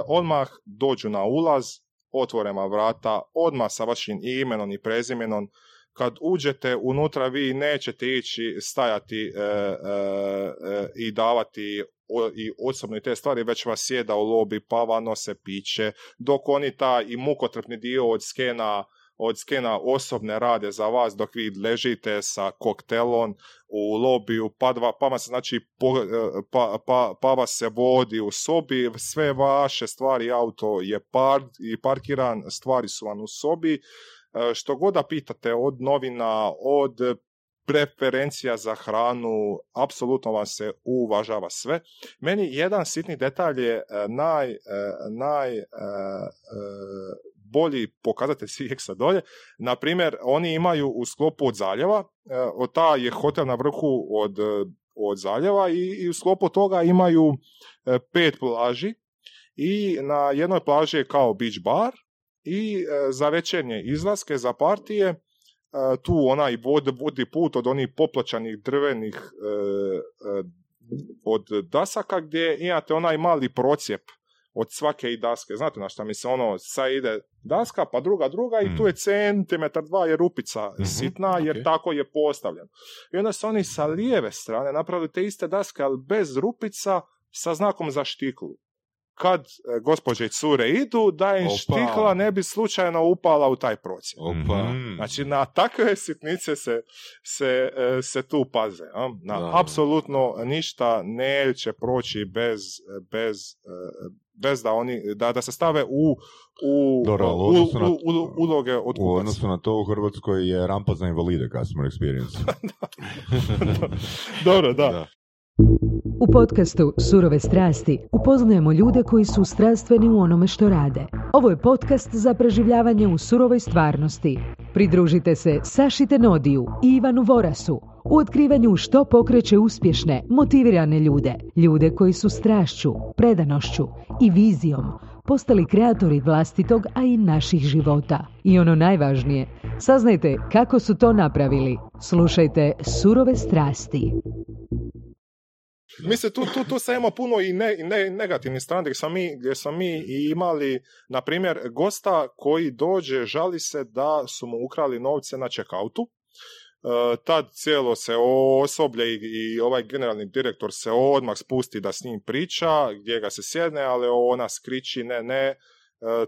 C: odmah dođu na ulaz, otvore vam vrata, odmah sa vašim imenom i prezimenom, kad uđete unutra vi nećete ići stajati e, e, e, i davati o- i osobno i te stvari, već vas sjeda u lobi, pa vam nose piće, dok oni taj i mukotrpni dio od skena od skena osobne rade za vas dok vi ležite sa koktelom u lobiju, pa, dva, pa, vas, znači, po, e, pa, pa, pa vas se vodi u sobi, sve vaše stvari, auto je par, i parkiran, stvari su vam u sobi, E, što god da pitate od novina, od preferencija za hranu, apsolutno vam se uvažava sve. Meni jedan sitni detalj je e, naj, naj bolji pokazatelj CX-a dolje. Na primjer, oni imaju u sklopu od zaljeva, e, od ta je hotel na vrhu od, e, od zaljeva i, i u sklopu toga imaju e, pet plaži i na jednoj plaži je kao beach bar i za večernje izlaske, za partije, tu onaj vod, vodi put od onih poplačanih drvenih od dasaka gdje imate onaj mali procjep od svake i daske. Znate na šta mi se ono, sad ide daska, pa druga, druga i
B: Mm.
C: tu je centimetar, dva je rupica
D: Mhm,
C: sitna jer
D: ok.
C: tako je postavljen. I onda su oni sa lijeve strane napravili te iste daske, ali bez rupica sa znakom za štiklu. Kad e, gospođe i cure idu, da im
D: Opa.
C: štikla ne bi slučajno upala u taj procjep.
D: Opa.
B: Mhm.
C: Znači, na takve sitnice se, se, e, se tu paze. a? Na
D: Da.
C: apsolutno ništa neće proći bez, bez, e, bez da oni, da, da se stave u, u,
B: Dobro, ali u
C: u-
B: na-
C: u- u- uloge od
B: U odnosu na to u Hrvatskoj je rampa za invalide customer experience.
C: Dobro, da.
D: Da.
A: U podcastu Surove strasti upoznajemo ljude koji su strastveni u onome što rade. Ovo je podcast za preživljavanje u surovoj stvarnosti. Pridružite se Saši Tenodiju i Ivanu Vorasu u otkrivanju što pokreće uspješne, motivirane ljude. Ljude koji su strašću, predanošću i vizijom postali kreatori vlastitog, a i naših života. I ono najvažnije, saznajte kako su to napravili. Slušajte Surove strasti.
C: Mislim, tu, tu, tu sad ima puno i, ne, i ne, negativnih strana gdje smo mi, gdje smo mi imali, na primjer, gosta koji dođe, žali se da su mu ukrali novce na checkoutu. E, tad cijelo se osoblje i, i ovaj generalni direktor se odmah spusti da s njim priča, gdje ga se sjedne, ali ona skriči, ne, ne, e,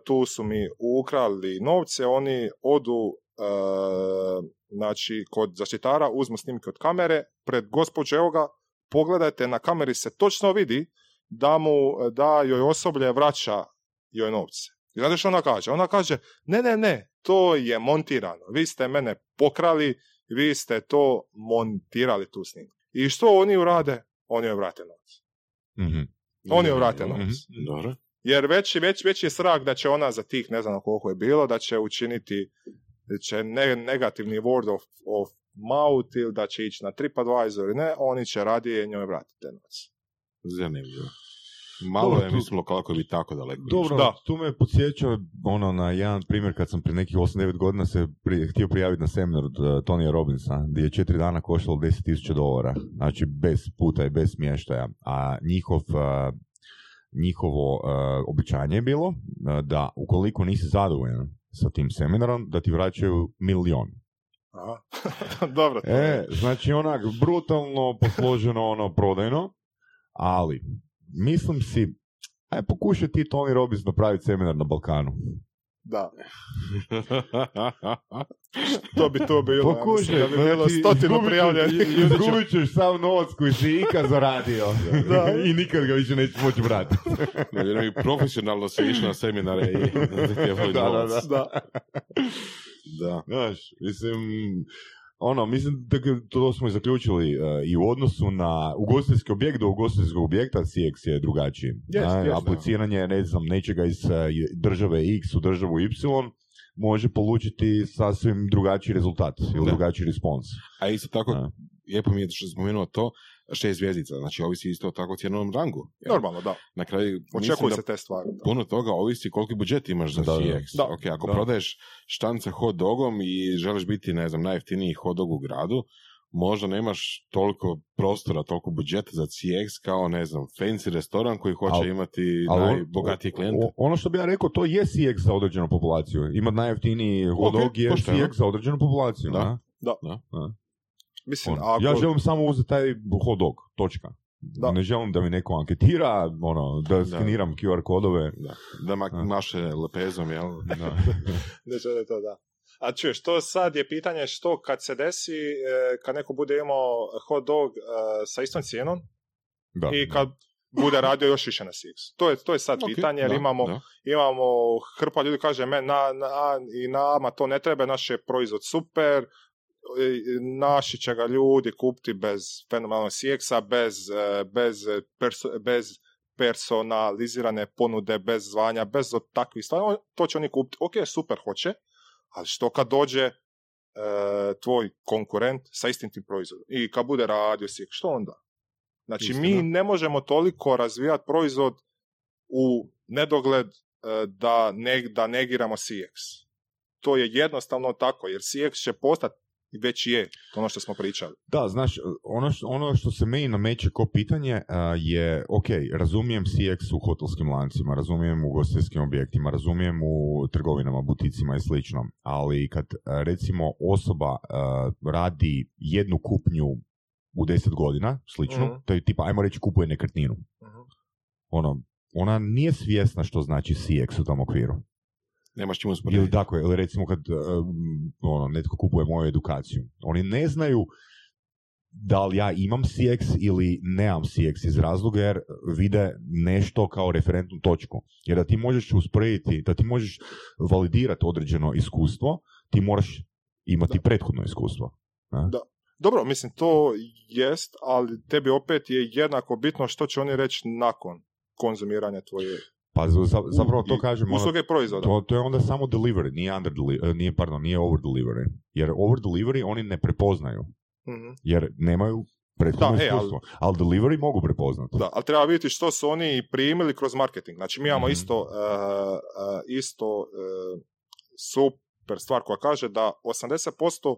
C: tu su mi ukrali novce, oni odu znači, kod zaštitara uzmu snimke od kamere, pred gospođe, evo ga, pogledajte, na kameri se točno vidi da mu, da joj osoblje vraća joj novce. I znate što ona kaže? Ona kaže, ne, ne, ne, to je montirano. Vi ste mene pokrali, vi ste to montirali tu snimku. I što oni urade? Oni joj vrate novac.
B: Mhm.
C: Oni joj vrate
B: Mhm.
C: novac.
D: Dobro.
C: Jer već, već, već je strah da će ona za tih, ne znam koliko je bilo, da će učiniti da će ne, negativni word of, of mouth ili da će ići na TripAdvisor ili ne, oni će radije njoj vratiti te novac.
D: Zanimljivo. Malo
B: Dobro,
D: je,
B: tu-
D: mislimo, kako bi tako daleko
B: Dobro.
C: Da.
B: tu me podsjeća ono, na jedan primjer kad sam prije nekih 8-9 godina se pri, htio prijaviti na seminar od uh, Tonija Robinsa, gdje je četiri dana koštalo 10.000 dolara, znači bez puta i bez smještaja, a njihov, uh, njihovo uh, običanje je bilo uh, da ukoliko nisi zadovoljan sa tim seminarom, da ti vraćaju milion.
C: Dobro. to
B: E, znači onak brutalno posloženo ono prodajno, ali mislim si, aj pokušaj ti Tony Robbins napraviti seminar na Balkanu.
C: Da. To bi to bilo. ja
B: Pokušaj,
C: mislim da bi bilo
B: znači,
C: stotinu prijavljenih.
B: Izgubit ćeš sav novac koji si ikad zaradio
C: Da.
B: i nikad ga više nećeš moći vratiti.
D: I profesionalno se išlo na seminare i
B: Da, da, da.
C: Da.
D: Da.
B: Znaš, mislim, ono, mislim da to smo i zaključili e, i u odnosu na ugostiteljski objekt do ugostiteljskog objekta CX je drugačiji. A,
C: jest,
B: apliciranje, ne znam, nečega iz e, države X u državu Y može polučiti sasvim drugačiji rezultat ili
D: Da.
B: drugačiji respons.
D: A isto tako, lijepo mi je što spomenuo to, šest zvjezdica, znači ovisi isto tako o cijenovnom rangu. Jel?
C: Normalno, da.
D: Na kraju,
C: Očekuju
D: da
C: se te stvari. da.
D: puno toga ovisi koliki budžet imaš za
B: Da, da.
D: CX.
C: Da.
D: Ok, ako
B: Da.
D: prodaješ štance hot dogom i želiš biti, ne znam, najjeftiniji hot dog u gradu, možda nemaš toliko prostora, toliko budžeta za CX kao, ne znam, fancy restoran koji hoće
B: Al-
D: imati
B: on-
D: najbogatije klijente.
B: Ono što bi ja rekao, to je CX za određenu populaciju. Ima najjeftiniji hot dog je
D: pošteno.
B: CX za određenu populaciju.
D: Da.
B: a?
C: Mislim,
B: Ono,
C: ako...
B: Ja želim samo uzeti taj hot dog, točka.
C: Da.
B: Ne želim da mi neko anketira, ono, da skeniram QR kodove.
D: Da, da ma- maše lepezom, jel?
B: Da.
C: Ne žele to, da. A čuješ, to sad je pitanje što kad se desi, e, kad neko bude imao hot dog e, sa istom cijenom
B: Da.
C: i kad bude radio još više na Six. To je, to je sad
D: Ok,
C: pitanje, jer
D: da,
C: imamo,
D: da.
C: imamo hrpa ljudi kaže, men, na, na, i nama to ne treba, naš je proizvod super, naši će ga ljudi kupiti bez fenomenalnog CX-a, bez, e, bez, perso- bez personalizirane ponude, bez zvanja, bez takvih stvari, to će oni kupiti. Ok, super, hoće, ali što kad dođe e, tvoj konkurent sa istim tim proizvodom i kad bude radio CX, što onda? Znači, mi
D: Istina.
C: ne možemo toliko razvijati proizvod u nedogled e, da, ne, da negiramo CX. To je jednostavno tako, jer CX će postati i već je, ono što smo pričali.
B: Da, znaš, ono što, ono što se meni nameće ko pitanje a, je, ok, razumijem CX u hotelskim lancima, razumijem u ugostiteljskim objektima, razumijem u trgovinama, buticima i slično, ali kad recimo osoba a, radi jednu kupnju u deset godina, slično,
C: Mhm.
B: to je tipa, ajmo reći, kupuje nekretninu. Ono, ona nije svjesna što znači CX u tom okviru.
D: Nemaš čemu
B: Ili
D: usporediti.
B: tako, ili recimo kad um, ono, netko kupuje moju edukaciju. Oni ne znaju da li ja imam CX ili nemam CX iz razloga jer vide nešto kao referentnu točku. Jer da ti možeš usporediti, da ti možeš validirati određeno iskustvo, ti moraš imati prethodno iskustvo.
C: Dobro, mislim, to jest, ali tebi opet je jednako bitno što će oni reći nakon konzumiranja tvoje
B: Pa za- za- zapravo to kažem, ono,
C: usluge i proizvoda.
B: to, to je onda samo delivery, nije under deli- eh, nije, pardon, nije over delivery. Jer over delivery oni ne prepoznaju,
C: Mhm.
B: jer nemaju prethodno
C: Da, e, ali-
B: iskustvo. ali delivery mogu prepoznati.
C: Da, ali treba vidjeti što su oni primili kroz marketing. Znači, mi imamo
B: Mhm.
C: isto, uh, uh, isto uh, super stvar koja kaže da 80%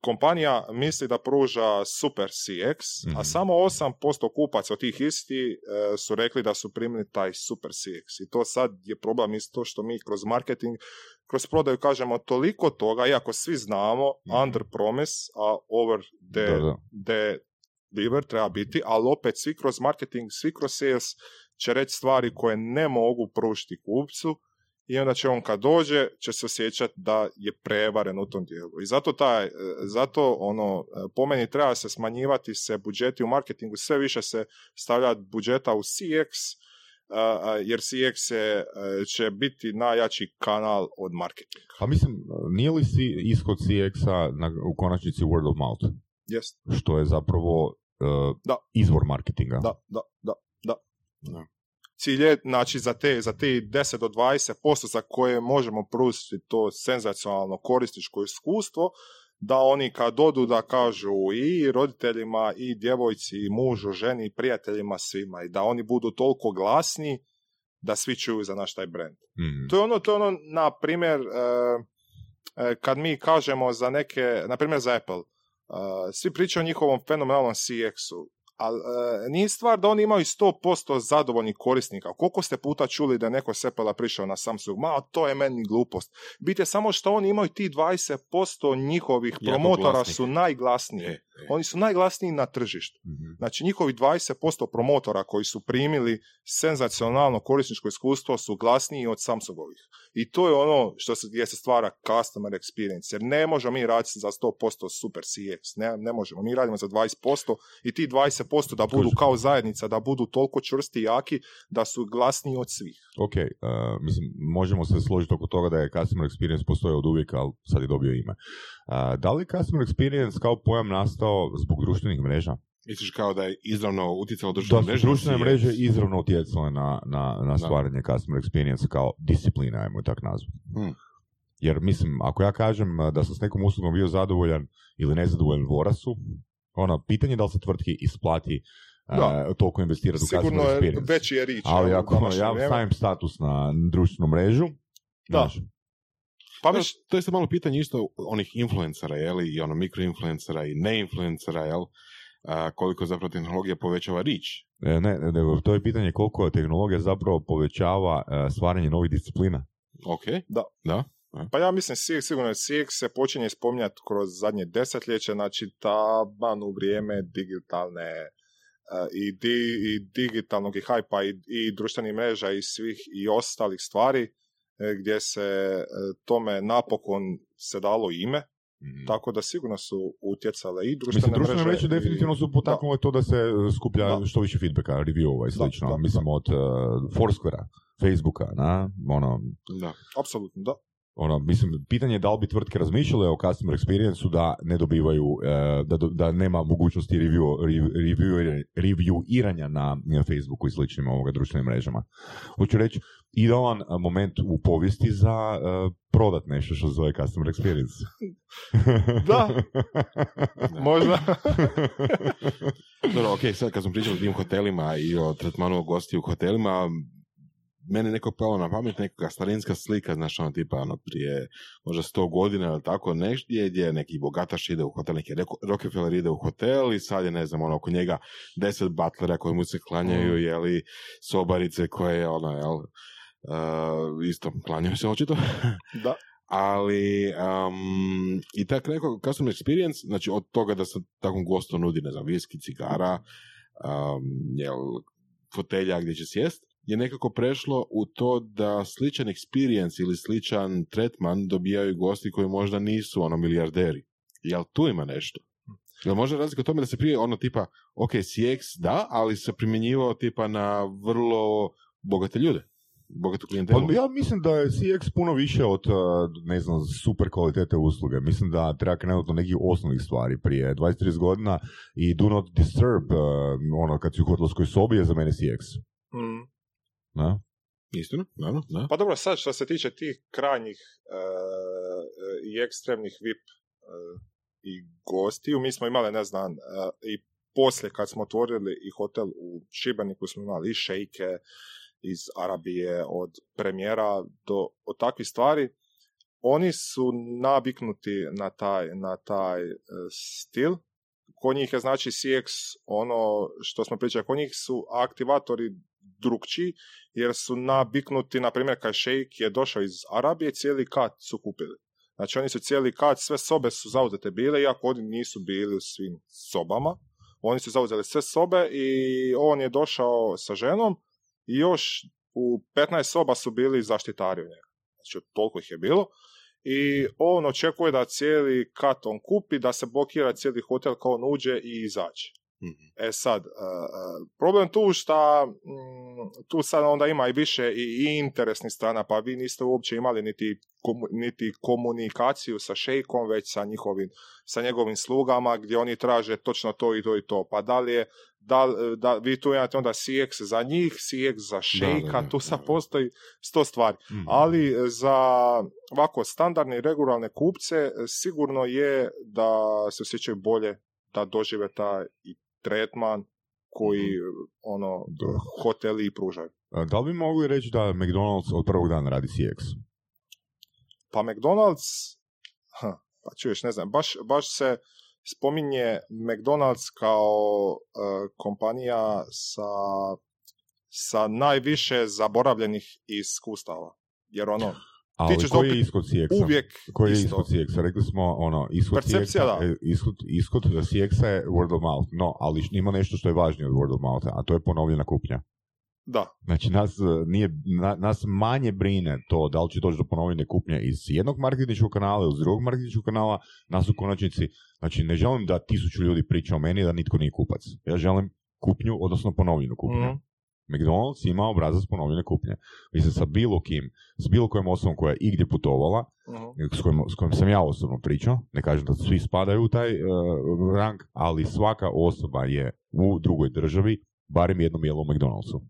C: kompanija misli da pruža super CX,
B: Mhm.
C: a samo 8% kupaca od tih isti uh, su rekli da su primili taj super CX. I to sad je problem isto što mi kroz marketing, kroz prodaju kažemo toliko toga, iako svi znamo,
B: Mhm.
C: under promise, a over the
B: Da, da.
C: de deliver treba biti, ali opet svi kroz marketing, svi kroz sales će reći stvari koje ne mogu pružiti kupcu i onda će on kad dođe će se osjećati da je prevaren u tom dijelu. I zato taj, e, zato ono, e, po meni treba se smanjivati se budžeti u marketingu, sve više se stavlja budžeta u CX, jer CX je, e, će biti najjači kanal od marketinga.
B: A mislim, nije li si ishod CX-a na, u konačnici word of mouth?
C: Jest.
B: Što je zapravo uh,
C: Da.
B: izvor marketinga.
C: Da, da, da, da.
D: Da.
C: Cilj je, znači, za te, za te 10 do 20% za koje možemo pružiti to senzacionalno korisničko iskustvo, da oni kad dodu da kažu i roditeljima, i djevojci, i mužu, ženi, i prijateljima, svima, i da oni budu toliko glasni da svi čuju za naš taj brand.
B: Mhm.
C: To je ono, to je ono, na primjer, e, e, kad mi kažemo za neke, na primjer za Apple, e, svi pričaju o njihovom fenomenalnom CX-u, ali e, nije stvar da oni imaju 100% zadovoljnih korisnika. Koliko ste puta čuli da je neko s Apple-a prišao na Samsung? Ma, to je meni glupost. Bite samo što oni imaju ti 20% njihovih
D: Jako
C: promotora su najglasniji.
D: E, e.
C: Oni su najglasniji na tržištu.
B: Mhm.
C: Znači njihovi 20% promotora koji su primili senzacionalno korisničko iskustvo su glasniji od Samsungovih. I to je ono što se, gdje se stvara customer experience. Jer ne možemo mi raditi za 100% super CX. Ne, ne možemo. Mi radimo za 20% i ti 20% da budu kao zajednica, da budu toliko čvrsti i jaki da su glasniji od svih.
B: Ok, uh, mislim, možemo se složiti oko toga da je customer experience postoji od uvijek, ali sad je dobio ime. Uh, da li customer experience kao pojam nastao zbog društvenih mreža?
D: Misliš kao da je izravno utjecalo
B: Da
D: društvene
B: su
D: mreže?
B: društvene
D: CX?
B: mreže izravno utjecale na, na, na
D: Da.
B: stvaranje customer experience kao discipline, ajmo tak nazvati.
D: Hmm.
B: Jer mislim, ako ja kažem uh, da sam s nekom uslugom bio zadovoljan ili nezadovoljan Vorasu, ono, pitanje je da li se tvrtki isplati uh,
C: Da.
B: toliko investirati u
C: Sigurno je
B: experience.
C: veći je rič.
B: Ali ako
C: današnje
B: ja stavim status na društvenu mrežu,
C: Da.
B: znaš,
C: Pa
D: To,
C: viš,
D: to je sad malo pitanje isto onih influencera, jel, i ono mikroinfluencera i neinfluencera, jel, a, koliko zapravo tehnologija povećava rič.
B: E, Ne, ne, to je pitanje koliko tehnologija zapravo povećava e, stvaranje novih disciplina.
D: Ok.
C: Da.
D: Da.
C: Pa ja mislim CX, sigurno CX se počinje spominjati kroz zadnje desetljeće, znači taban u vrijeme digitalne e, i, di, i digitalnog i hajpa i, i društvenih mreža i svih i ostalih stvari e, gdje se e, tome napokon se dalo ime, tako da sigurno su utjecale i društvene,
B: Mislim, društvene mreže
C: i-
B: definitivno su potaknule to da se skuplja
C: Da.
B: što više feedbacka, reviewova i slično.
C: da,
B: Mislim, od uh, Foursquarea, Facebooka, na, ono,
D: Da.
C: Apsolutno, da.
B: Ono, mislim, pitanje je da li bi tvrtke razmišljale o customer experience da ne dobivaju, e, da, do- da nema mogućnosti review, rev- review, reviewiranja na, Facebooku i sličnim ovoga društvenim mrežama. Hoću reći, idealan moment u povijesti za e, prodat nešto što se zove customer experience.
C: Da. Možda.
D: Dobro, ok, sad kad smo pričali o tim hotelima i o tretmanu gostiju u hotelima, meni neko palo na pamet neka starinska slika, znaš, ono tipa, ono, prije možda sto godina ili tako, negdje gdje neki bogataš ide u hotel, neki Rockefeller ide u hotel i sad je, ne znam, ono, oko njega deset butlera koji mu se klanjaju,
C: Mm.
D: jeli, sobarice koje, ono, jel, uh, isto, klanjaju se očito,
C: da.
D: ali um, i tak neko customer experience, znači od toga da se takvom gostu nudi, ne znam, viski, cigara, um, jel, fotelja gdje će sjest, je nekako prešlo u to da sličan experience ili sličan tretman dobijaju gosti koji možda nisu ono milijarderi. Jel tu ima nešto? Jel može razlika u tome da se prije ono tipa, ok, CX da, ali se primjenjivao tipa na vrlo bogate ljude, bogatu klijentelu.
B: Pa ja mislim da je CX puno više od, uh, ne znam, super kvalitete usluge. Mislim da treba krenuti od nekih osnovnih stvari prije 20-30 godina i do not disturb, uh, ono, kad si u hotelskoj sobi je za mene CX.
C: Mm.
B: Na?
D: Istina, naravno, da.
C: Pa dobro, sad što se tiče tih krajnjih e, e, i ekstremnih VIP e, i gostiju, mi smo imali, ne znam, e, i poslije kad smo otvorili i hotel u Šibeniku smo imali i šejke iz Arabije, od premijera do od takvih stvari. Oni su naviknuti na taj, na taj e, stil. Kod njih je znači CX ono što smo pričali, kod njih su aktivatori drugčiji, jer su naviknuti, na primjer, kad šejk je došao iz Arabije, cijeli kat su kupili. Znači, oni su cijeli kat, sve sobe su zauzete bile, iako oni nisu bili u svim sobama. Oni su zauzeli sve sobe i on je došao sa ženom i još u 15 soba su bili zaštitari u njega. znači toliko ih je bilo. I on očekuje da cijeli kat on kupi, da se blokira cijeli hotel kao on uđe i izađe.
D: Mhm.
C: E sad, e, e, problem tu šta mm, tu sad onda ima i više i, i interesnih strana, pa vi niste uopće imali niti, komu- niti komunikaciju sa šejkom, već sa njihovim, sa njegovim slugama, gdje oni traže točno to i to i to. Pa da li je, da, da vi tu imate onda CX za njih, CX za šejka,
D: da,
C: tu
D: da,
C: sad postoji sto stvari.
B: Mhm.
C: Ali za ovako standardne i regularne kupce sigurno je da se osjećaju bolje da dožive taj i tretman koji ono
B: Da.
C: hoteli pružaju.
B: A, Da li bi mogli reći da McDonald's od prvog dana radi CX?
C: Pa McDonald's, ha, pa čuješ, ne znam, baš, baš se spominje McDonald's kao e, kompanija sa, sa najviše zaboravljenih iskustava. Jer ono,
B: Ali
C: ćeš
B: koji je ishod CX-a?
C: uvijek
B: Koji je ishod CX-a? Rekli smo, ono, ishod
C: Percepcija,
B: CX-a,
C: da.
B: e, ishod, ishod CX-a je word of mouth. No, ali ima nešto što je važnije od word of mouth a to je ponovljena kupnja.
C: da,
B: Znači, nas, e, nije, na- nas manje brine to da li će doći do ponovljene kupnje iz jednog marketinškog kanala ili iz drugog marketinškog kanala, nas u konačnici, znači ne želim da tisuću ljudi priča o meni da nitko nije kupac. Ja želim kupnju, odnosno ponovljenu kupnju.
C: Mhm.
B: McDonald's ima obrazac ponovljene kupnje. Mislim, sa bilo kim, s bilo kojom osobom koja je igdje putovala,
C: mhm.
B: s kojim, s kojim sam ja osobno pričao, ne kažem da svi spadaju u taj e, rang, ali svaka osoba je u drugoj državi barem jednom jelo u McDonald'su.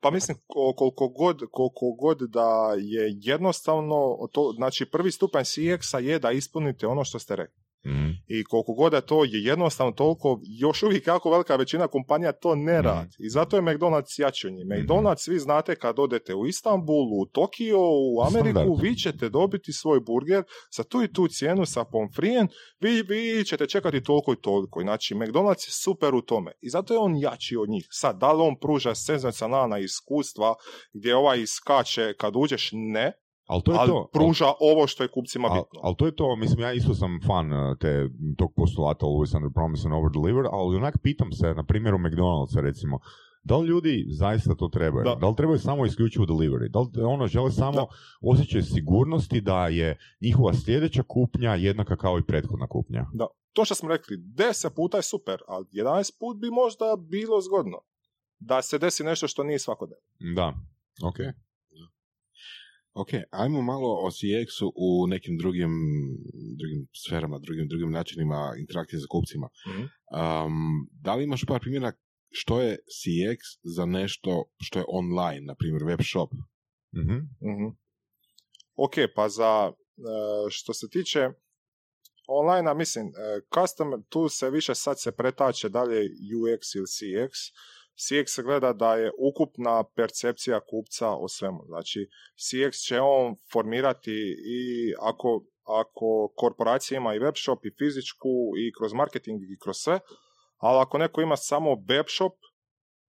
C: Pa mislim, ko- koliko god, koliko god da je jednostavno, to, znači prvi stupanj CX-a je da ispunite ono što ste rekli.
B: Mhm.
C: I koliko god da to je jednostavno toliko, još uvijek jako velika većina kompanija to ne
B: Mhm.
C: radi. I zato je McDonald's jači od njih.
B: Mhm.
C: McDonald's, vi znate, kad odete u Istanbul, u Tokio, u Ameriku,
B: Standard.
C: vi ćete dobiti svoj burger za tu i tu cijenu sa pomfrijen, vi, vi ćete čekati toliko i toliko. Znači, McDonald's je super u tome. I zato je on jači od njih. Sad, da li on pruža senzacionalna iskustva gdje ovaj iskače kad uđeš, ne,
B: Ali to je
C: ali
B: to.
C: pruža ovo što je kupcima
B: Al-
C: bitno.
B: Ali to je to, mislim, ja isto sam fan uh, te, tog postulata always under promise and over deliver, ali onak pitam se, na primjeru McDonald'sa recimo, da li ljudi zaista to trebaju?
C: Da.
B: Da, li trebaju samo isključivo delivery? Da li ono žele samo
C: Da.
B: osjećaj sigurnosti da je njihova sljedeća kupnja jednaka kao i prethodna kupnja?
C: Da. To što smo rekli, 10 puta je super, ali 11 put bi možda bilo zgodno. Da se desi nešto što nije svakodnevno.
B: Da, ok.
D: Ok, ajmo malo o CX-u u nekim drugim, drugim sferama, drugim, drugim načinima interakcije sa kupcima.
C: Mhm.
D: Um, da li imaš par primjera što je CX za nešto što je online, na primjer web shop?
B: Mhm.
C: Mhm. Ok, pa za e, što se tiče online mislim, e, custom, tu se više sad se pretače dalje UX ili CX. CX se gleda da je ukupna percepcija kupca o svemu. Znači, CX će on formirati i ako, ako korporacija ima i web shop i fizičku i kroz marketing i kroz sve, ali ako neko ima samo web shop,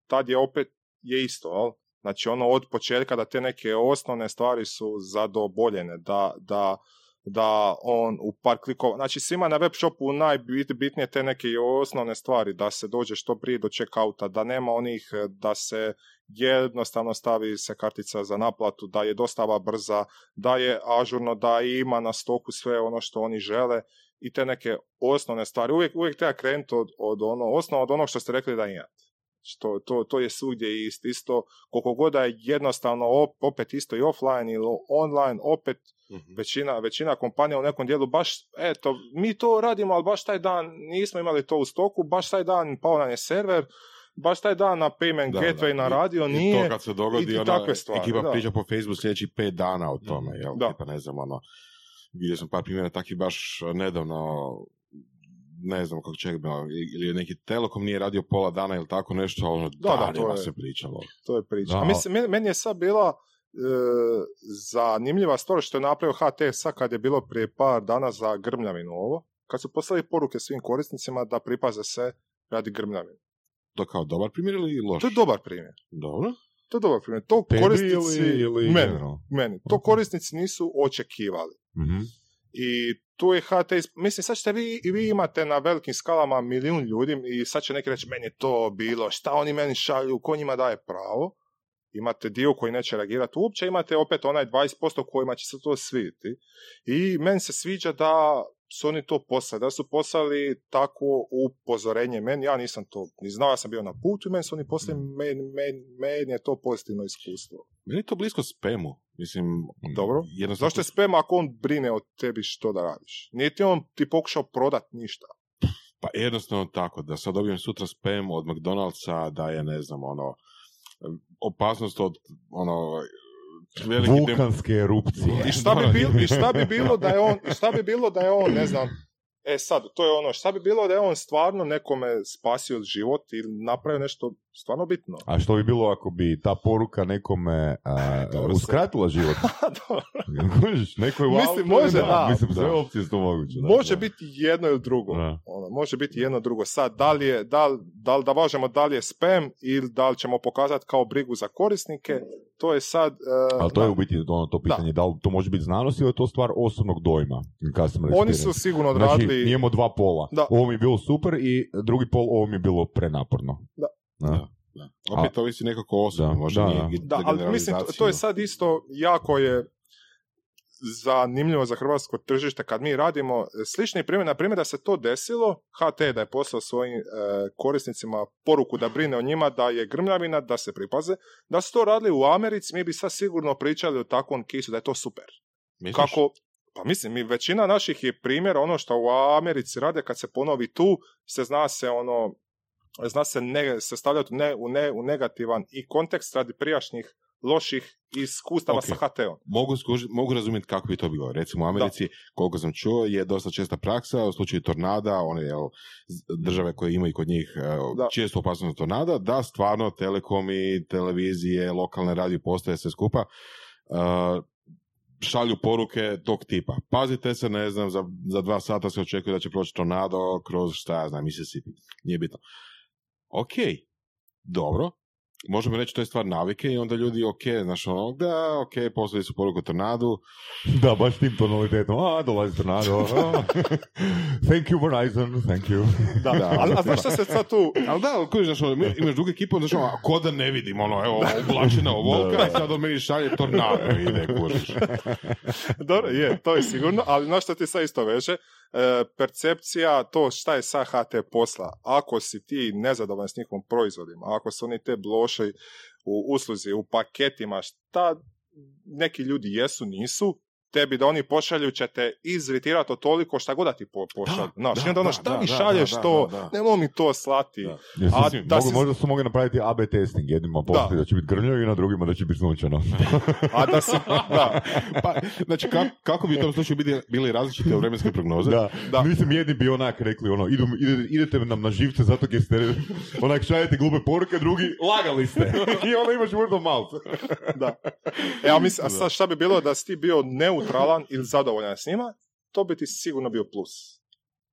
C: tad je opet je isto, jel? Znači ono od početka da te neke osnovne stvari su zadovoljene, da, da, da on u par klikova, znači svima na web shopu najbitnije te neke osnovne stvari, da se dođe što prije do checkouta, da nema onih eh, da se jednostavno stavi se kartica za naplatu, da je dostava brza, da je ažurno, da ima na stoku sve ono što oni žele i te neke osnovne stvari. Uvijek, uvijek treba krenuti od, od ono, osnova od onog što ste rekli da imate. Što, to, to je svugdje isto, isto koliko god je jednostavno op- opet isto i offline ili online, opet većina, većina kompanija u nekom dijelu baš, eto, mi to radimo, ali baš taj dan nismo imali to u stoku, baš taj dan pao nam je server, baš taj dan na payment
D: Da,
C: gateway
D: da.
C: na
D: I-
C: radio
D: I
C: nije.
D: to kad se dogodi,
C: i
D: ona
C: takve stvari,
D: ekipa
C: da.
D: priča po Facebooku sljedećih pet dana o tome, jel?
C: Da.
D: Tipa, ne znam, ono, vidio sam par primjera takvih baš nedavno, ne znam kako čega bilo, ili je neki telekom nije radio pola dana ili tako nešto, ono,
C: Da, da, to je-
D: se pričalo.
C: To je priča.
B: Da,
C: A mislim, meni, je sad bila e, zanimljiva stvar što je napravio HT sad kad je bilo prije par dana za grmljavinu ovo, kad su poslali poruke svim korisnicima da pripaze se radi grmljavine.
D: To kao dobar primjer ili loš?
C: To je dobar primjer.
D: Dobro.
C: To je dobar primjer. To
B: Tebi
C: korisnici,
B: ili, ili
C: meni,
B: generalno?
C: meni, to
B: Ok.
C: korisnici nisu očekivali.
B: Mhm.
C: I tu je HT, mislim sad ćete vi, i vi imate na velikim skalama milijun ljudi i sad će neki reći meni je to bilo, šta oni meni šalju, ko njima daje pravo. imate dio koji neće reagirati uopće, imate opet onaj 20% kojima će se to svidjeti. I meni se sviđa da su oni to poslali, da su poslali takvo upozorenje meni, ja nisam to ni znao, ja sam bio na putu i meni su oni poslali, meni, meni, meni je to pozitivno iskustvo.
D: Meni je to blisko spemu. Mislim,
C: Dobro.
D: jednostavno...
C: Zašto je spam ako on brine o tebi što da radiš? Nije ti on ti pokušao prodat ništa.
D: Pa jednostavno tako, da sad dobijem sutra spam od McDonald'sa, da je, ne znam, ono, opasnost od, ono, veliki dem-
B: Vulkanske erupcije.
C: I šta bi bilo, i šta bi bilo da je on, šta bi bilo da je on, ne znam, e sad, to je ono, šta bi bilo da je on stvarno nekome spasio život ili napravio nešto stvarno bitno?
B: A što bi bilo ako bi ta poruka nekome a,
D: Dobro,
B: uskratila život?
C: Dobro.
B: Kužiš, neko je u
C: Mislim, može,
B: da,
C: da,
B: Mislim, sve
D: da.
B: opcije su moguće. da.
C: Može biti jedno ili drugo.
B: Da.
C: Ono, može biti jedno drugo. Sad, da li, je, da, da li da važemo da li je spam ili da li ćemo pokazati kao brigu za korisnike, to je sad... e,
B: Ali to
C: da.
B: je u biti ono to pitanje, da. li to može biti znanost ili je to stvar osobnog dojma?
C: Oni su sigurno
B: Znači,
C: odradili...
B: mi imamo dva pola.
C: Da.
B: Ovo mi je bilo super i drugi pol, ovo mi je bilo prenaporno.
C: Da.
B: Da.
D: Da. Opet ovisi nekako osobno,
B: Da,
D: možda
B: da,
D: nije
B: da.
C: Da, ali mislim, to, to je sad isto jako je zanimljivo za hrvatsko tržište kad mi radimo slični primjer, na primjer da se to desilo, HT da je poslao svojim e, korisnicima poruku da brine o njima, da je grmljavina, da se pripaze, da su to radili u Americi, mi bi sad sigurno pričali o takvom kisu, da je to super.
D: Misliš?
C: Kako, pa mislim, mi većina naših je primjera ono što u Americi rade kad se ponovi tu, se zna se ono, zna se, ne, se stavljati u, ne, u, ne, u negativan i kontekst radi prijašnjih loših iskustava
D: Ok.
C: sa HT-om.
D: Mogu, skuži- mogu razumjeti kako bi to bilo. Recimo u Americi, koliko sam čuo, je dosta česta praksa u slučaju tornada, one jel, države koje imaju kod njih e,
C: Da.
D: često opasnost tornada, da stvarno telekomi, televizije, lokalne radio postaje sve skupa e, šalju poruke tog tipa. Pazite se, ne znam, za, za dva sata se očekuje da će proći tornado kroz, šta ja znam, Mississippi. Nije bitno. Ok, dobro, možemo reći to je stvar navike i onda ljudi, ok, znaš ono, da, ok, poslali su poruku tornadu,
B: Da, baš tim tonalitetom. A, dolazi tornado. a. thank you Verizon, thank you.
C: Da,
D: Da.
C: Ali, a znaš šta se sad tu...
D: ali da, ali kužiš, znaš, ono, imaš drugu ekipu, znaš, ono, ko da ne vidim, ono, evo, oblačena ovolka,
B: Da.
D: i sad on meni šalje tornado, ide, kužiš.
C: Dobro, je, to je sigurno, ali znaš šta ti sad isto veže? E, percepcija, to šta je sa HT posla. Ako si ti nezadovoljan s njihovom proizvodima, ako su oni te bloše u usluzi, u paketima, šta neki ljudi jesu, nisu, tebi da oni pošalju će te izritirati o toliko šta god da ti po, pošalju.
D: Da,
C: Znaš,
D: da,
C: i onda ono,
D: da,
C: šta
D: da,
C: mi
D: da,
C: šalješ
D: da, da,
C: to,
D: da, da.
C: nemoj mi to slati.
D: Da.
C: A,
B: si-
C: da
B: mogu-
C: si-
B: Možda su mogli napraviti AB testing, jednima postoji da. će biti grmljavi i na drugima da će biti sunčano.
C: A da si, da,
D: Pa, znači, ka- kako bi u tom slučaju bili, bili različite vremenske prognoze?
B: Da,
C: Da.
B: mislim jedni bi onak rekli ono, idu, ide- idete nam na živce zato jer ste onak šaljete glupe poruke, drugi lagali ste. I onda imaš word of mouth.
C: da. E, a, mislim, a sad šta bi bilo da si ti bio neutralan ili zadovoljan s njima, to bi ti sigurno bio plus.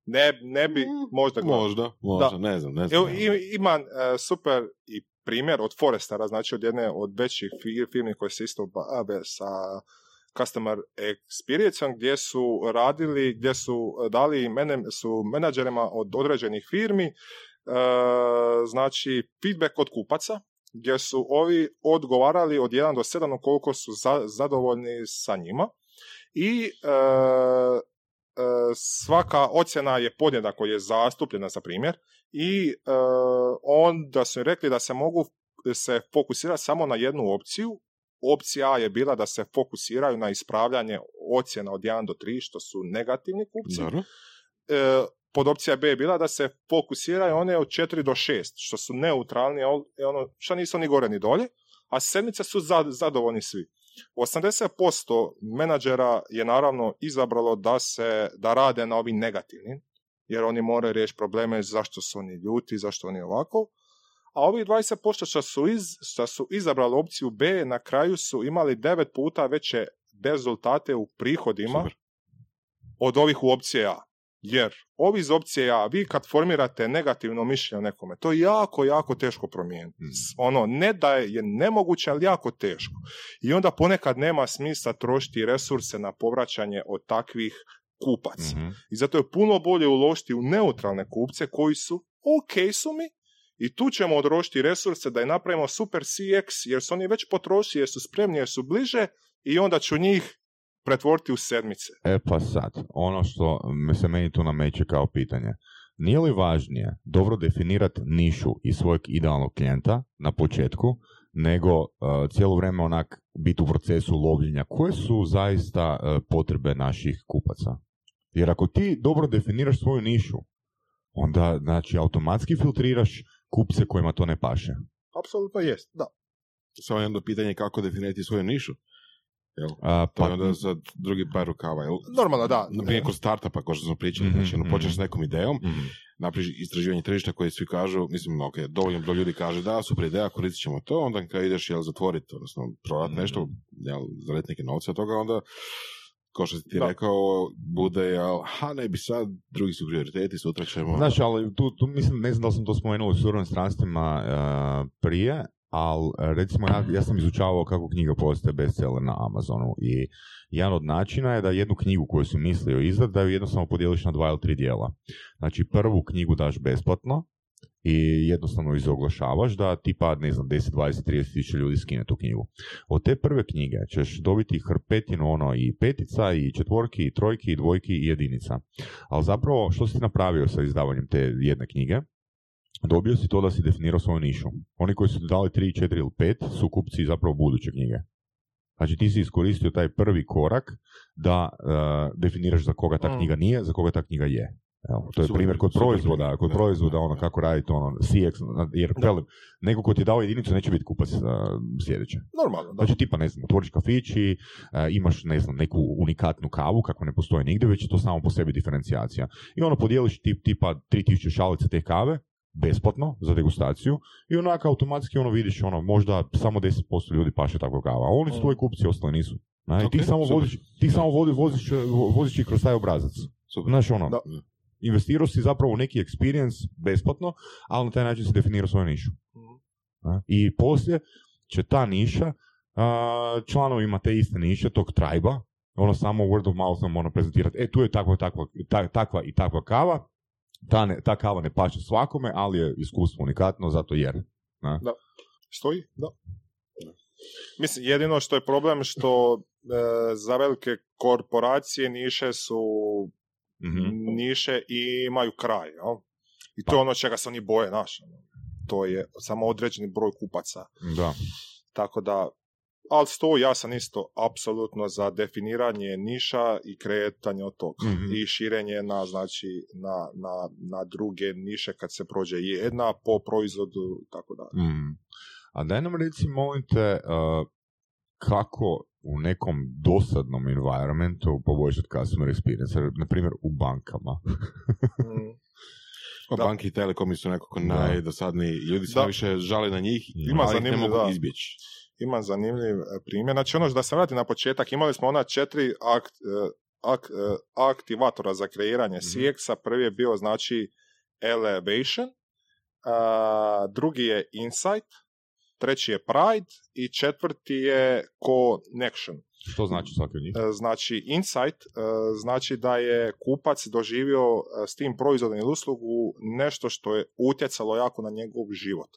C: Ne, ne bi možda gledao.
D: Možda, možda, ne znam, ne znam.
C: Evo, i- ima e, super i primjer od Forestera, znači od jedne od većih fi- firmi koje se isto bave sa customer experience gdje su radili, gdje su dali mene, su menadžerima od određenih firmi e, znači feedback od kupaca gdje su ovi odgovarali od 1 do 7 koliko su za- zadovoljni sa njima i e, e, svaka ocjena je podjednako je zastupljena za primjer i e, onda su rekli da se mogu se fokusirati samo na jednu opciju. Opcija A je bila da se fokusiraju na ispravljanje ocjena od 1 do 3, što su negativni kupci.
D: Dobro.
C: E, pod opcija B je bila da se fokusiraju one od 4 do 6, što su neutralni, a ono, što nisu ni gore ni dolje, a sedmice su za- zadovoljni svi. 80% menadžera je naravno izabralo da se da rade na ovim negativnim, jer oni moraju riješiti probleme zašto su oni ljuti, zašto oni ovako. A ovih 20% što su, iz, što su izabrali opciju B, na kraju su imali 9 puta veće rezultate u prihodima
D: Super.
C: od ovih u opcije A. Jer ovi iz opcije A, vi kad formirate negativno mišljenje o nekome, to je jako, jako teško promijeniti.
B: Mm.
C: Ono, ne da je nemoguće, ali jako teško. I onda ponekad nema smisla trošiti resurse na povraćanje od takvih kupaca.
B: Mhm.
C: I zato je puno bolje uložiti u neutralne kupce koji su ok su mi I tu ćemo odrošiti resurse da je napravimo super CX, jer su oni već potrošili, jer su spremni, jer su bliže i onda ću njih pretvoriti u sedmice.
B: E pa sad, ono što se meni tu nameće kao pitanje. Nije li važnije dobro definirati nišu i svojeg idealnog klijenta na početku, nego uh, cijelo vrijeme onak biti u procesu lovljenja koje su zaista uh, potrebe naših kupaca. Jer ako ti dobro definiraš svoju nišu, onda znači automatski filtriraš kupce kojima to ne paše.
C: Apsolutno jest, da.
D: Samo jedno pitanje kako definirati svoju nišu. Jel?
B: A,
D: To
B: pa,
D: je onda za drugi par rukava. Jel?
C: Normalno, da.
D: Na primjer, kod startupa, kao što smo pričali,
B: Mhm,
D: znači, ono, počneš s
B: mhm.
D: nekom idejom,
B: mhm.
D: napraviš istraživanje tržišta koje svi kažu, mislim, ok, dovoljno broj ljudi kaže da, super ideja, koristit ćemo to, onda kad ideš, jel, zatvoriti, odnosno, prodati
B: Mhm.
D: nešto, jel, zaraditi neke novce od toga, onda, kao što si ti
C: Da.
D: rekao, bude, jel, ha, ne bi sad, drugi su prioriteti, sutra ćemo...
B: Znaš, ali tu, tu mislim, ne znam da li sam to spomenuo u surovim stranstvima e, prije, ali e, recimo ja, ja sam izučavao kako knjiga postaje bestseller na Amazonu i jedan od načina je da jednu knjigu koju si mislio izdat, da ju jednostavno podijeliš na dva ili tri dijela. Znači prvu knjigu daš besplatno i jednostavno izoglašavaš da tipa, ne znam, 10, 20, 30 tisuća ljudi skine tu knjigu. Od te prve knjige ćeš dobiti hrpetinu ono i petica, i četvorki, i trojki, i dvojki, i jedinica. Ali zapravo, što si napravio sa izdavanjem te jedne knjige? Dobio si to da si definirao svoju nišu. Oni koji su dali 3, 4 ili 5 su kupci zapravo buduće knjige. Znači ti si iskoristio taj prvi korak da e, definiraš za koga ta
C: Mm.
B: knjiga nije, za koga ta knjiga je. Evo, to je
D: Super,
B: primjer kod
D: super
B: proizvoda, kod
D: da,
B: proizvoda,
D: da,
B: ono
D: da.
B: kako raditi ono CX, jer velim, neko ko ti je dao jedinicu neće biti kupac e, sljedeće.
C: Normalno, da.
B: Znači tipa, ne znam, otvoriš kafići, e, imaš, ne znam, neku unikatnu kavu, kako ne postoji nigdje, već je to samo po sebi diferencijacija. I ono podijeliš tip, tipa 3000 šalica te kave, besplatno, za degustaciju, i onako automatski ono vidiš, ono, možda samo 10% ljudi paše takva kava, a oni su
C: Mm.
B: tvoji kupci, ostali nisu. Znači,
D: Ok,
B: ti samo voziš, ti samo vodi, voziš, vo- voziš ih kroz taj obrazac.
D: Super.
B: Znaš, ono,
C: Da.
B: investirao si zapravo u neki experience besplatno, ali na taj način si definirao svoju nišu.
C: Mhm.
B: A? I poslije će ta niša članovima te iste niše, tog trajba, ono samo word of mouth nam ono prezentirati, e tu je takva, takva, ta- takva i takva kava, ta, ne, ta kava ne paše svakome, ali je iskustvo unikatno, zato jer.
C: Stoji, da. Mislim, jedino što je problem što e, za velike korporacije niše su
B: Mhm.
C: niše i imaju kraj, jel? I to je ono čega se oni boje, znaš. ono. To je samo određeni broj kupaca.
B: Da.
C: Tako da, ali sto, ja sam isto apsolutno za definiranje niša i kretanje od tog.
B: Mhm.
C: I širenje na, znači, na, na, na druge niše kad se prođe jedna po proizvodu, tako da.
B: Mhm. A daj nam reci, molim te, uh, kako u nekom dosadnom environmentu poboljšati customer experience, na primjer u bankama.
C: Mm.
D: Pa
C: Da.
D: banke i telekomi su nekako najdosadniji. Ljudi se najviše žale na njih,
B: Ima
D: ali ih ne mogu
C: da.
D: izbjeći.
C: Ima zanimljiv e, primjer. Znači ono da se vrati na početak, imali smo ona četiri akt, e, ak- e, aktivatora za kreiranje
B: Mhm.
C: CX-a. Prvi je bio znači Elevation, a, drugi je Insight, treći je Pride i četvrti je Connection.
B: Što znači svaki od njih?
C: E, Znači, insight e, znači da je kupac doživio e, s tim proizvodom ili uslugu nešto što je utjecalo jako na njegov život.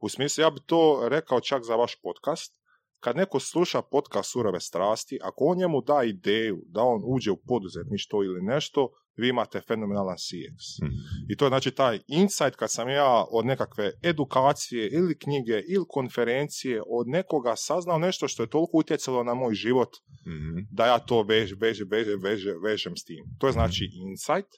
C: U smislu, ja bi to rekao čak za vaš podcast. Kad neko sluša podcast Surove strasti, ako on njemu da ideju da on uđe u poduzetništvo ili nešto, vi imate fenomenalan CX.
B: Mhm.
C: I to je znači taj insight kad sam ja od nekakve edukacije ili knjige ili konferencije od nekoga saznao nešto što je toliko utjecalo na moj život
B: Mhm.
C: da ja to vež, vež, vež, vež, vežem s tim. To je znači insight.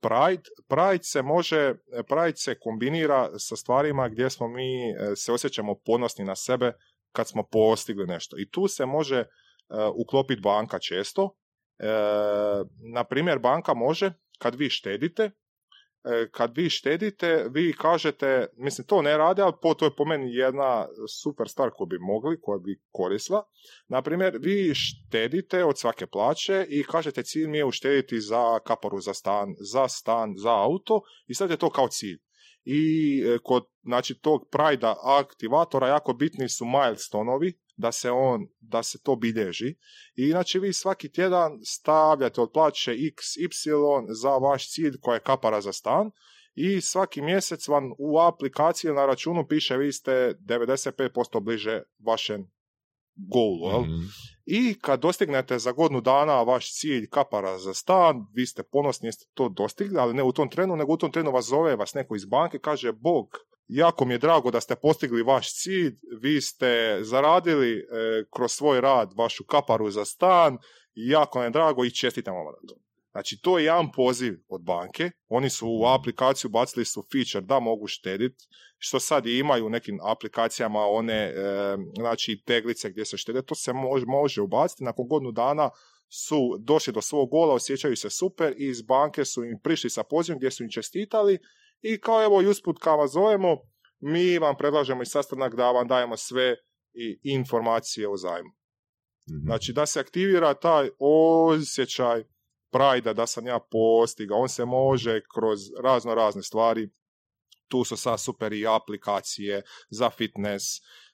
C: Pride, Pride se može, Pride se kombinira sa stvarima gdje smo mi e, se osjećamo ponosni na sebe kad smo postigli nešto. I tu se može e, uklopiti banka često. E, na primjer, banka može, kad vi štedite, e, kad vi štedite, vi kažete, mislim to ne rade, ali to je po meni jedna super stvar koju bi mogli, koja bi koristila. Na primjer, vi štedite od svake plaće i kažete cilj mi je uštediti za kaparu za stan, za stan, za auto i sad je to kao cilj. I e, kod znači, tog Pride aktivatora jako bitni su milestonovi, da se on, da se to bilježi. I znači vi svaki tjedan stavljate od plaće x, za vaš cilj koja je kapara za stan i svaki mjesec vam u aplikaciji na računu piše vi ste 95% bliže vašem goalu. jel?
B: Mhm.
C: I kad dostignete za godinu dana vaš cilj kapara za stan, vi ste ponosni jeste to dostigli, ali ne u tom trenu, nego u tom trenu vas zove vas neko iz banke, kaže Bog, jako mi je drago da ste postigli vaš cilj, vi ste zaradili e, kroz svoj rad vašu kaparu za stan, jako nam je drago i čestitam vam na to. Znači, to je jedan poziv od banke. Oni su u aplikaciju bacili su feature da mogu štediti, što sad i imaju u nekim aplikacijama one e, znači teglice gdje se štede. To se može, može ubaciti. Nakon godinu dana su došli do svog gola, osjećaju se super i iz banke su im prišli sa pozivom gdje su im čestitali i kao evo i usput kao vas zovemo, mi vam predlažemo i sastanak da vam dajemo sve i informacije o zajmu.
B: Mhm.
C: Znači da se aktivira taj osjećaj prajda da sam ja postigao. On se može kroz razno razne stvari. Tu su sad super i aplikacije za fitness.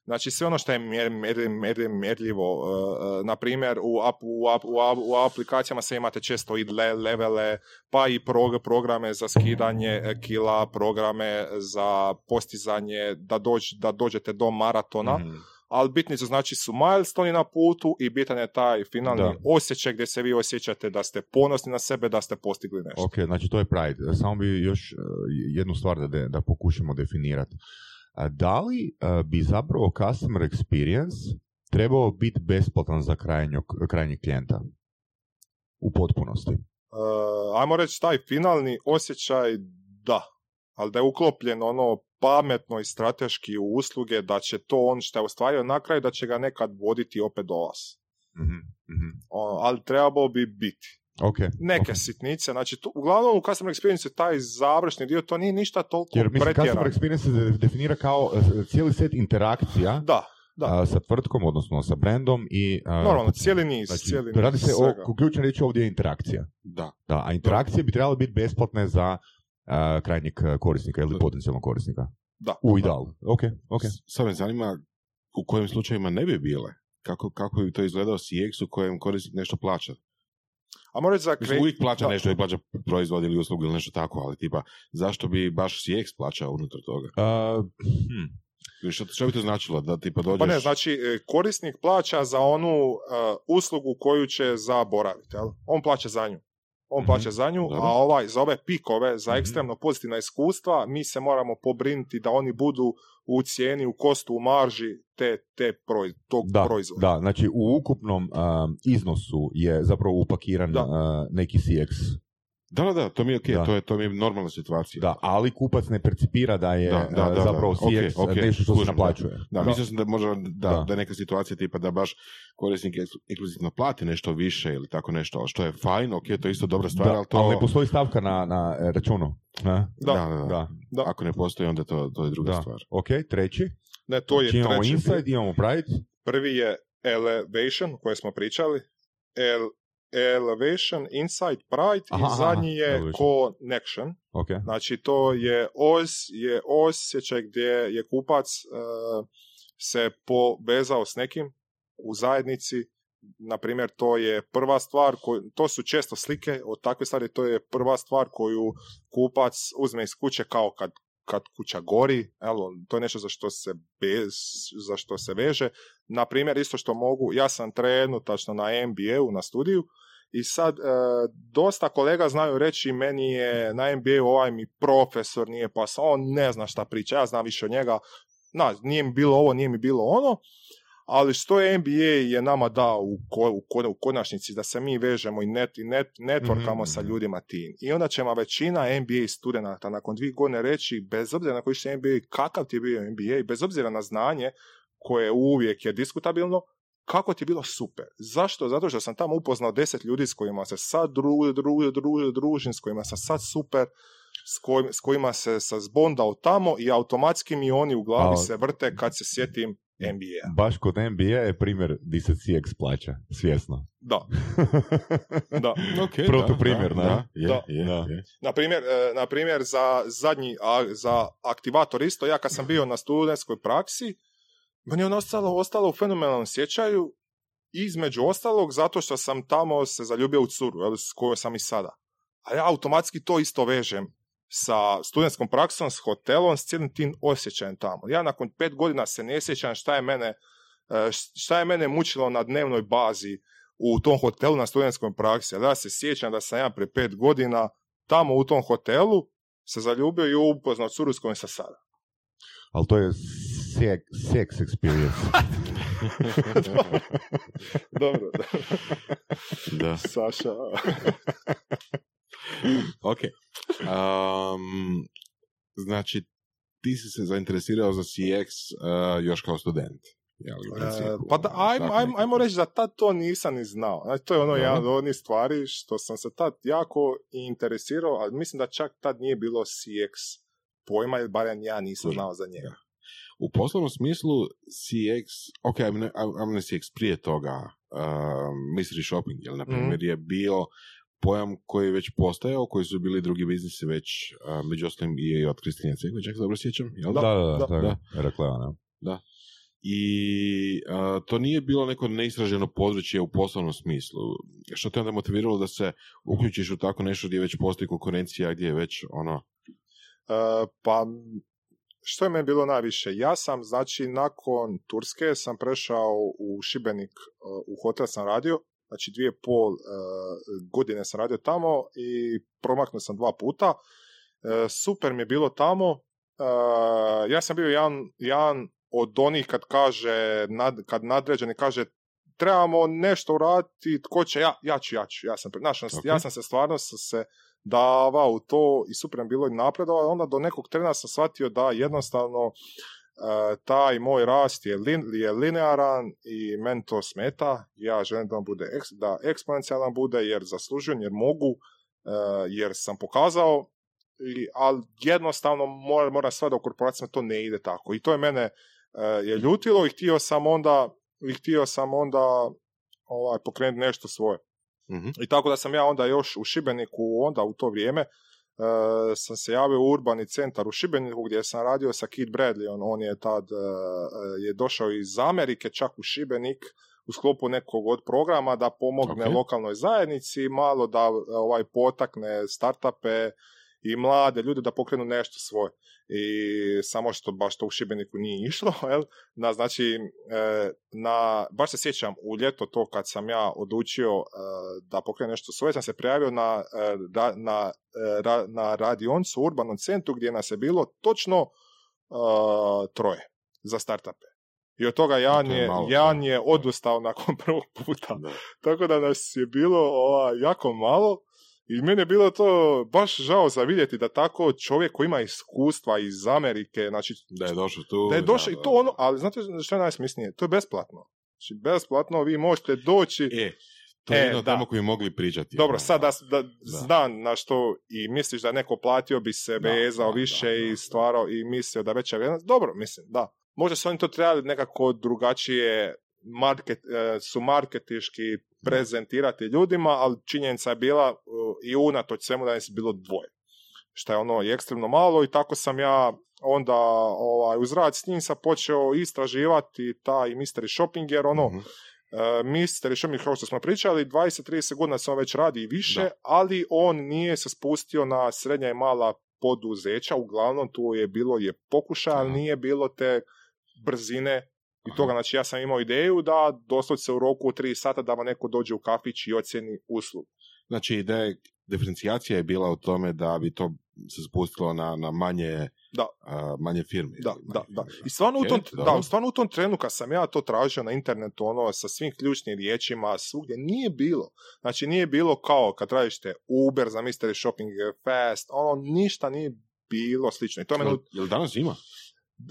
C: Znači sve ono što je mjer, mjer, mjer, mjerljivo. Uh, uh, na primjer u, ap, u, ap, u, ap- u aplikacijama se imate često i le- levele, pa i prog- programe za skidanje e, kila, programe za postizanje da, dođ, da dođete do maratona
B: Mhm.
C: Ali bitni su znači su milestone na putu i bitan je taj finalni
B: Da.
C: osjećaj gdje se vi osjećate da ste ponosni na sebe, da ste postigli nešto.
B: Ok, znači to je Pride. Samo bi još uh, jednu stvar da, de- da pokušamo definirati. A Da li uh, bi zapravo customer experience trebao biti besplatan za krajnjog, krajnjeg klijenta? U potpunosti.
C: Uh, ajmo reći taj finalni osjećaj da, ali da je uklopljen ono pametno i strateški u usluge, da će to on što je ostvario na kraju, da će ga nekad voditi opet do vas.
B: Mhm, mhm.
C: O, ali trebao bi biti.
B: Ok.
C: Neke
B: ok.
C: sitnice, znači tu, uglavnom u customer experience taj završni dio, to nije ništa toliko
B: Jer mislim,
C: pretjerano.
B: customer experience se de- definira kao uh, cijeli set interakcija
C: Da, da.
B: uh, sa tvrtkom, odnosno sa brandom i... uh,
C: Normalno, cijeli niz,
B: Znači,
C: cijeli niz
B: radi se
C: svega.
B: o, ključna riječ ovdje je interakcija.
D: Da.
B: Da, a interakcije bi trebale biti besplatne za krajnjeg uh, korisnika ili potencijalnog korisnika.
C: Da.
B: U idealu. Ok, ok.
D: Sad me zanima u kojim slučajevima ne bi bile. Kako, kako bi to izgledao CX u kojem korisnik nešto plaća?
C: A reći za kre-
D: uvijek plaća
C: da.
D: nešto i plaća proizvod ili uslugu ili nešto tako, ali tipa, zašto bi baš CX plaćao unutar toga?
B: Uh, hm.
D: Što, što bi to značilo? Da tipa dođeš...
C: Pa ne, znači e, korisnik plaća za onu e, uslugu koju će zaboraviti. Jel? On plaća za nju. On
B: Mhm,
C: plaća za nju, a ovaj, za ove pikove, za
B: Mhm.
C: ekstremno pozitivna iskustva, mi se moramo pobrinuti da oni budu u cijeni, u kostu, u marži te, te proiz- tog
B: Da,
C: proizvoda.
B: da, znači u ukupnom um, iznosu je zapravo upakiran uh, neki CX.
D: Da, da, da, to mi je ok,
B: Da.
D: to je, to mi je normalna situacija.
B: Da, ali kupac ne percipira da je
D: Da, da, da,
B: zapravo
D: da.
B: CX
D: Ok, ok,
B: nešto što se naplaćuje.
D: Da,
C: Da.
D: mislio sam da možda da,
B: Da.
D: neka situacija tipa da baš korisnik eks- ekskluzivno plati nešto više ili tako nešto, ali što je fajn, ok, to je isto dobra stvar,
B: Da,
D: ali to...
B: ali ne postoji stavka na, na e, računu. Ne?
C: Da.
D: Da, da, da.
B: Da,
C: Da.
D: Ako ne postoji, onda to, to je druga
B: da.
D: stvar.
B: Ok, treći.
C: Ne, to je
B: Znači, imamo
C: treći.
B: Inside, imamo Pride.
C: Prvi je Elevation, o kojem smo pričali. El, elevation, Insight, Pride
B: Aha,
C: i
B: aha,
C: zadnji je. Connection.
B: Ok.
C: Znači to je os, je osjećaj gdje je kupac e, se povezao s nekim u zajednici. Na primjer, to je prva stvar, koju, to su često slike od takve stvari, to je prva stvar koju kupac uzme iz kuće kao kad, kad kuća gori, evo, to je nešto za što se bez, za što se veže. Na primjer, isto što mogu, ja sam trenutačno na MBA-u, na studiju, i sad, e, dosta kolega znaju reći meni je na MBA ovaj mi profesor nije pa on ne zna šta priča, ja znam više od njega, na, nije mi bilo ovo, nije mi bilo ono, ali što je MBA je nama dao u, ko, u, ko- u konačnici da se mi vežemo i net, i net, networkamo
B: Mhm,
C: sa ljudima tim. I onda će većina MBA studenata nakon dvije godine reći, bez obzira na koji će MBA, kakav ti je bio MBA, bez obzira na znanje, koje uvijek je diskutabilno, kako ti je bilo super. Zašto? Zato što sam tamo upoznao deset ljudi s kojima se sad dru, dru, dru, družim, s kojima sam sad super, s, kojim- s kojima se sam zbondao tamo i automatski mi oni u glavi
B: A-
C: se vrte kad se sjetim NBA.
B: Baš kod NBA je primjer di se CX plaća, svjesno.
C: Da, da.
D: Okay,
B: Protuprimjer,
D: da,
B: da.
D: da, je,
C: Da.
D: je,
B: Da.
D: je.
C: Na primjer, e, na primjer za zadnji, a, za aktivator isto, ja kad sam bio na studentskoj praksi, meni je ono ostalo, ostalo u fenomenalnom sjećaju, između ostalog zato što sam tamo se zaljubio u curu, s kojoj sam i sada. A ja automatski to isto vežem sa studentskom praksom, s hotelom, s cijelim tim osjećajem tamo. Ja nakon pet godina se ne sjećam šta je mene, e, šta je mene mučilo na dnevnoj bazi u tom hotelu na studentskoj praksi. Ja se sjećam da sam ja pre pet godina tamo u tom hotelu se zaljubio i upoznao curu s kojom sam sada.
B: Ali to je sex, sex experience.
C: Dobro, da.
D: Da.
C: Saša.
D: ok. Um, znači, ti si se zainteresirao za CX uh, još kao student. Jel,
C: E, pa da,
D: ono,
C: ajmo, ajmo, ajmo reći da tad to nisam ni znao. Znači, to je ono
D: Dobro.
C: jedan od onih stvari što sam se tad jako interesirao, ali mislim da čak tad nije bilo CX pojma, ili barem ja nisam znao za njega.
D: U poslovnom smislu CX, ok, ne, ajmo ne CX, prije toga uh, mystery shopping, jel, na primjer, je bio pojam koji je već postojao, koji su bili drugi biznisi već, uh, među ostalim i od Kristine Cegve, čak se dobro sjećam, jel
B: Da, da, da,
C: da,
B: da, Heraklea, ne?
D: I uh, to nije bilo neko neistraženo područje u poslovnom smislu. Što te onda motiviralo da se uključiš u tako nešto gdje već postoji konkurencija, gdje je već ono...
C: E, pa, što je meni bilo najviše? Ja sam, znači, nakon Turske sam prešao u Šibenik, e, u hotel sam radio, znači dvije pol e, godine sam radio tamo i promaknuo sam dva puta. E, super mi je bilo tamo. E, ja sam bio jedan, jedan od onih kad kaže, nad, kad nadređeni kaže trebamo nešto uraditi, tko će, ja, ja ću, ja ću, ja sam, znaš,
D: Ok.
C: ja sam se stvarno sam se davao u to i super mi je bilo i napredovao, onda do nekog trena sam shvatio da jednostavno taj moj rast je, lin, je linearan i meni to smeta, ja želim da on bude, eks, da eksponencijalan bude jer zaslužujem, jer mogu, e, jer sam pokazao, i, ali jednostavno mora, mora sve da u korporacijama to ne ide tako. I to je mene e, je ljutilo i htio sam onda i htio sam onda ovaj, pokrenuti nešto svoje.
D: Mhm.
C: I tako da sam ja onda još u Šibeniku, onda u to vrijeme, e, sam se javio u urbani centar u Šibeniku gdje sam radio sa Kid Bradley, on, on je tad, e, je došao iz Amerike čak u Šibenik u sklopu nekog od programa da pomogne
D: Ok.
C: lokalnoj zajednici, malo da ovaj potakne startupe i mlade ljude da pokrenu nešto svoje. I samo što baš to u Šibeniku nije išlo, jel? Na, znači, e, na, baš se sjećam u ljeto to kad sam ja odlučio e, da pokrenem nešto svoje, sam se prijavio na, e, na, ra- na radioncu u urbanom centru gdje nas je bilo točno e, troje za startupe. I od toga Jan
D: je
C: Jan je odustao nakon prvog puta.
D: Da.
C: Tako da nas je bilo ova, jako malo i meni je bilo to baš žao za vidjeti da tako čovjek koji ima iskustva iz Amerike, znači
D: Da je došao tu.
C: da je došao i to ono, ali znate što je najsmisnije? To je besplatno. Znači besplatno vi možete doći,
D: E, to je
C: E,
D: jedna
C: da.
D: tema koju bi mogli pričati.
C: dobro
D: ono.
C: sad da, da, znam na što i misliš da neko platio bi se
D: Da,
C: vezao
D: da,
C: više
D: da,
C: i
D: da.
C: stvarao i mislio da veća vrijednost, dobro mislim, da. Možda su oni to trebali nekako drugačije market, e, su marketiški prezentirati ljudima, ali činjenica je bila uh, i unatoč svemu da je bilo dvoje. Što je ono i ekstremno malo i tako sam ja onda ovaj, uz rad s njim sam počeo istraživati taj mystery shopping jer ono,
D: Mhm.
C: Uh, Mystery Shopping, kao što smo pričali, 20-30 godina se on već radi i više,
D: Da.
C: ali on nije se spustio na srednja i mala poduzeća, uglavnom tu je bilo je pokušaj, ali nije bilo te brzine i toga, znači ja sam imao ideju da doslovce u roku od 3 sata da vam neko dođe u kafić i ocjeni uslugu.
D: Znači, ideja, diferencijacija je bila u tome da bi to se spustilo na, na manje,
C: Da.
D: a, manje firme.
C: Da, da,
D: manje
C: da.
D: firme.
C: I stvarno, u tom, da, stvarno u tom trenu kad sam ja to tražio na internetu, ono, sa svim ključnim riječima, svugdje, nije bilo. Znači, nije bilo kao kad tražite Uber za mystery shopping fast, ono, ništa nije bilo slično. I to me
D: Jel, jel danas ima?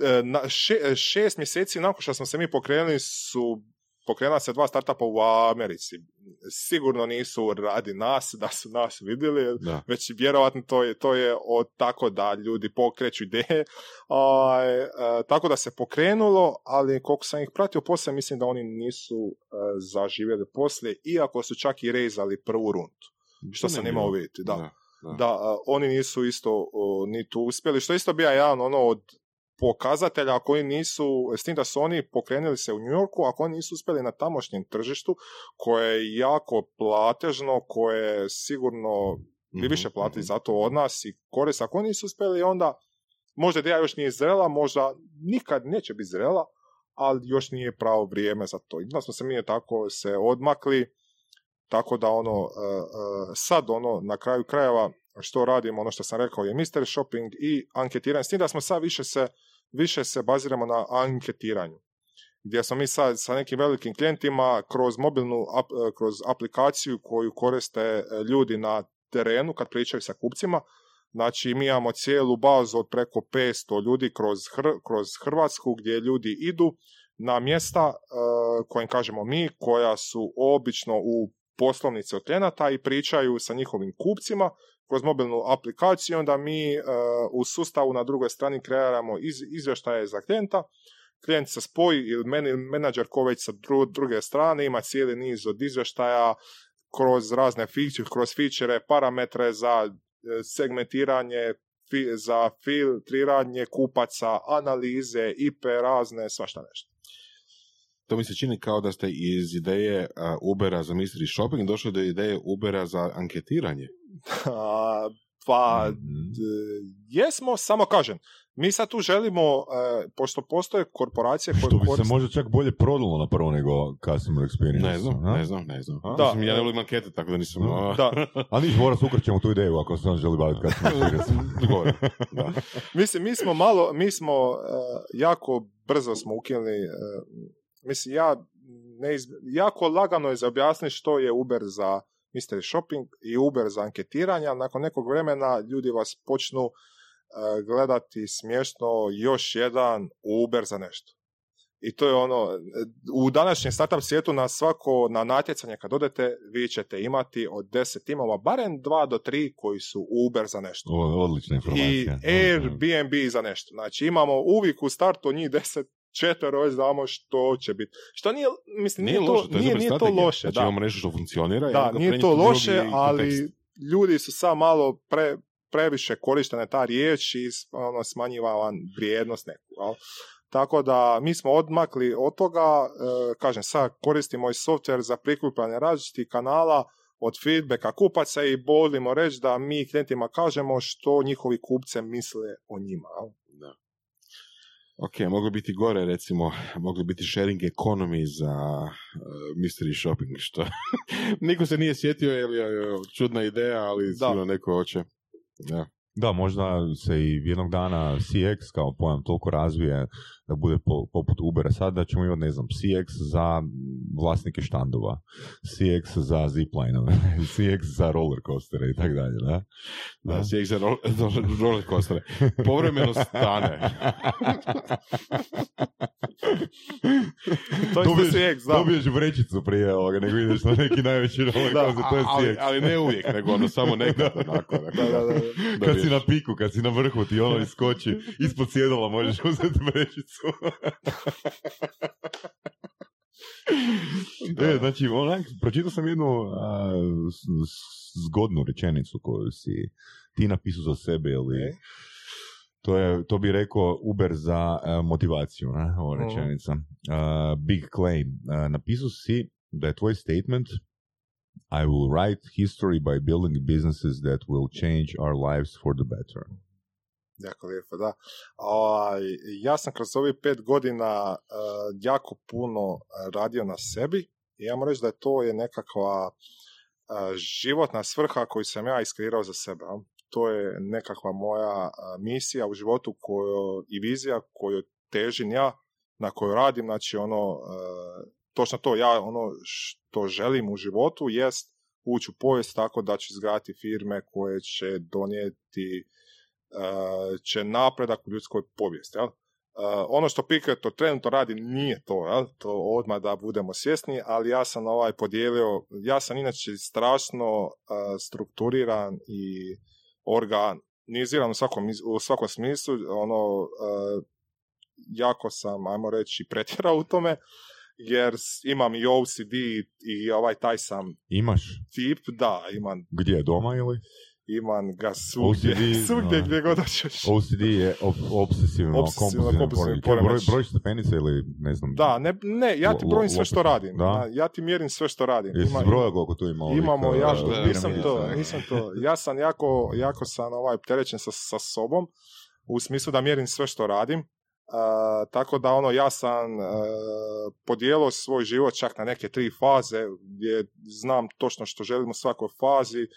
C: E, na, še- šest mjeseci nakon što smo se mi pokrenuli su pokrenula se dva startupa u Americi. Sigurno nisu radi nas, da su nas vidjeli,
D: Da.
C: već vjerojatno to je, to je od tako da ljudi pokreću ideje. Aj, e, tako da se pokrenulo, ali koliko sam ih pratio poslije, mislim da oni nisu e, zaživjeli poslije, iako su čak i rezali prvu rundu. Što sam imao vidjeti, da
D: Da.
C: da a, oni nisu isto o, ni tu uspjeli, što isto bio jedan ono od pokazatelja ako oni nisu, s tim da su oni pokrenuli se u New Yorku, ako oni nisu uspjeli na tamošnjem tržištu, koje je jako platežno, koje je sigurno bi
D: Mhm,
C: više platili
D: mhm.
C: za to od nas i korist. Ako nisu uspjeli, onda možda ideja još nije zrela, možda nikad neće biti zrela, ali još nije pravo vrijeme za to. Onda smo se mi tako se odmakli, tako da ono, e, e, sad ono, na kraju krajeva, što radimo, ono što sam rekao je mystery shopping i anketiranje, s tim da smo sad više se, više se baziramo na anketiranju gdje smo mi sad sa nekim velikim klijentima kroz mobilnu, kroz aplikaciju koju koriste e, ljudi na terenu kad pričaju sa kupcima, Znači, mi imamo cijelu bazu od preko 500 ljudi kroz, Hr- kroz Hrvatsku gdje ljudi idu na mjesta e, kojim kažemo mi, koja su obično u poslovnici od klijenata i pričaju sa njihovim kupcima kroz mobilnu aplikaciju, onda mi e, u sustavu na drugoj strani kreiramo iz, izvještaje za klijenta, klijent se spoji ili menadžer ko već sa dru- druge strane ima cijeli niz od izvještaja kroz razne feature, kroz feature, parametre za e, segmentiranje, fi- za filtriranje kupaca, analize, IP razne, svašta nešto.
D: To mi se čini kao da ste iz ideje Ubera za mystery shopping došli do ideje Ubera za anketiranje.
C: A, pa,
B: Mhm.
C: d- jesmo, samo kažem, mi sad tu želimo, e, pošto postoje korporacije koje
B: Što bi se
C: koriste-
B: možda čak bolje prodalo na prvo nego customer experience.
D: Ne znam,
B: a?
D: ne znam, ne znam.
B: A?
C: Da.
D: Mislim, ja ne volim ankete, tako da nisam... a,
C: Da,
B: A niš, mora se ukrćemo tu ideju ako se on želi baviti customer experience.
D: Dogovor. Da.
C: Mislim, mi smo malo, mi smo e, jako brzo smo ukinuli, e, mislim, ja ne iz- jako lagano je za objasniti što je Uber za mystery shopping i Uber za anketiranje, nakon nekog vremena ljudi vas počnu e, gledati smiješno još jedan Uber za nešto. I to je ono, u današnjem startup svijetu na svako, na natjecanje kad odete, vi ćete imati od 10 timova barem dva do tri koji su Uber za nešto
B: O, odlična
C: i
B: informacija.
C: Airbnb za nešto. Znači imamo uvijek u startu njih deset četvero već znamo što će biti. Što nije, mislim, nije,
D: Nije
C: to,
D: loše, to je
C: nije, nije to loše.
D: Znači
C: da,
D: imamo nešto što funkcionira.
C: da nije to loše, ali
D: kontekst.
C: ljudi su sad malo pre, previše korištene ta riječ i ono, smanjiva vrijednost neku. jel? Tako da mi smo odmakli od toga, e, kažem sad koristimo i software za prikupljanje različitih kanala od feedbacka kupaca i volimo reći da mi klijentima kažemo što njihovi kupce misle o njima. jel?
D: Ok, moglo biti gore, recimo, mogli biti sharing economy za uh, mystery shopping, što niko se nije sjetio, jer je čudna ideja, ali sigurno neko hoće. Da.
B: Da, možda se i jednog dana CX kao pojam toliko razvije da bude po- poput Ubera sad da ćemo imati, ne znam, CX za vlasnike štandova, CX za ziplinove, CX za roller coastere i tako dalje, da?
D: Da, sjek za roller, roller coastere. Povremeno stane.
C: To je
B: dobiješ,
C: CX, da.
B: dobiješ vrećicu prije ovoga, nego ideš na neki najveći roller
C: Da,
B: coaster, to je
D: ali,
B: CX.
D: ali ne uvijek, nego ono samo nekad. Onako,
C: Da, da, da.
B: Kad si na piku, kad si na vrhu, ti ono iskoči, ispod sjedala možeš uzeti vrećicu. E, znači, onak, pročitao sam jednu a, zgodnu rečenicu koju si ti napisao za sebe, ili...
C: E?
B: To, je, to bi rekao Uber za e, motivaciju, ne, ova rečenica. A, big claim. A, napisao si da je tvoj statement I will write history by building businesses that will change our lives for the better.
C: Jako lijepo, da. Ovaj, ja sam kroz ovih pet godina eh, jako puno eh, radio na sebi i ja moram reći da je to je nekakva eh, životna svrha koju sam ja iskreirao za sebe. To je nekakva moja misija u životu koju, i vizija koju težim ja, na kojoj radim, znači ono, točno to, ja ono što želim u životu jest ući u povijest tako da ću izgraditi firme koje će donijeti će napredak u ljudskoj povijesti. Jel? Uh, ono što Piketto trenutno radi nije to, jel? to odmah da budemo svjesni, ali ja sam ovaj podijelio, ja sam inače strašno uh, strukturiran i organiziran u svakom, u svakom smislu, ono, jako sam, ajmo reći, pretjerao u tome, jer imam i OCD i ovaj taj sam
B: Imaš?
C: tip, da, imam
B: Gdje, doma ili?
C: Imam ga svugdje,
B: OCD,
C: svugdje
B: no.
C: gdje god hoćeš.
B: OCD je op- obsesivno,
C: Obsesivno
B: kompulsivno. Broj, broj stepenice ili ne znam.
C: Da, ne, ne, ja ti brojim sve što radim.
B: Da.
C: Ja ti mjerim sve što radim.
B: Jesi
C: Ima-
B: zbrojao koliko tu ima ovih,
C: Imamo, ja
D: da,
C: nisam
B: piramida,
C: to, nisam to. Ja sam jako, jako sam ovaj opterećen sa, sa sobom, u smislu da mjerim sve što radim. Uh, tako da ono, ja sam uh, podijelio svoj život čak na neke tri faze, gdje znam točno što želim u svakoj fazi,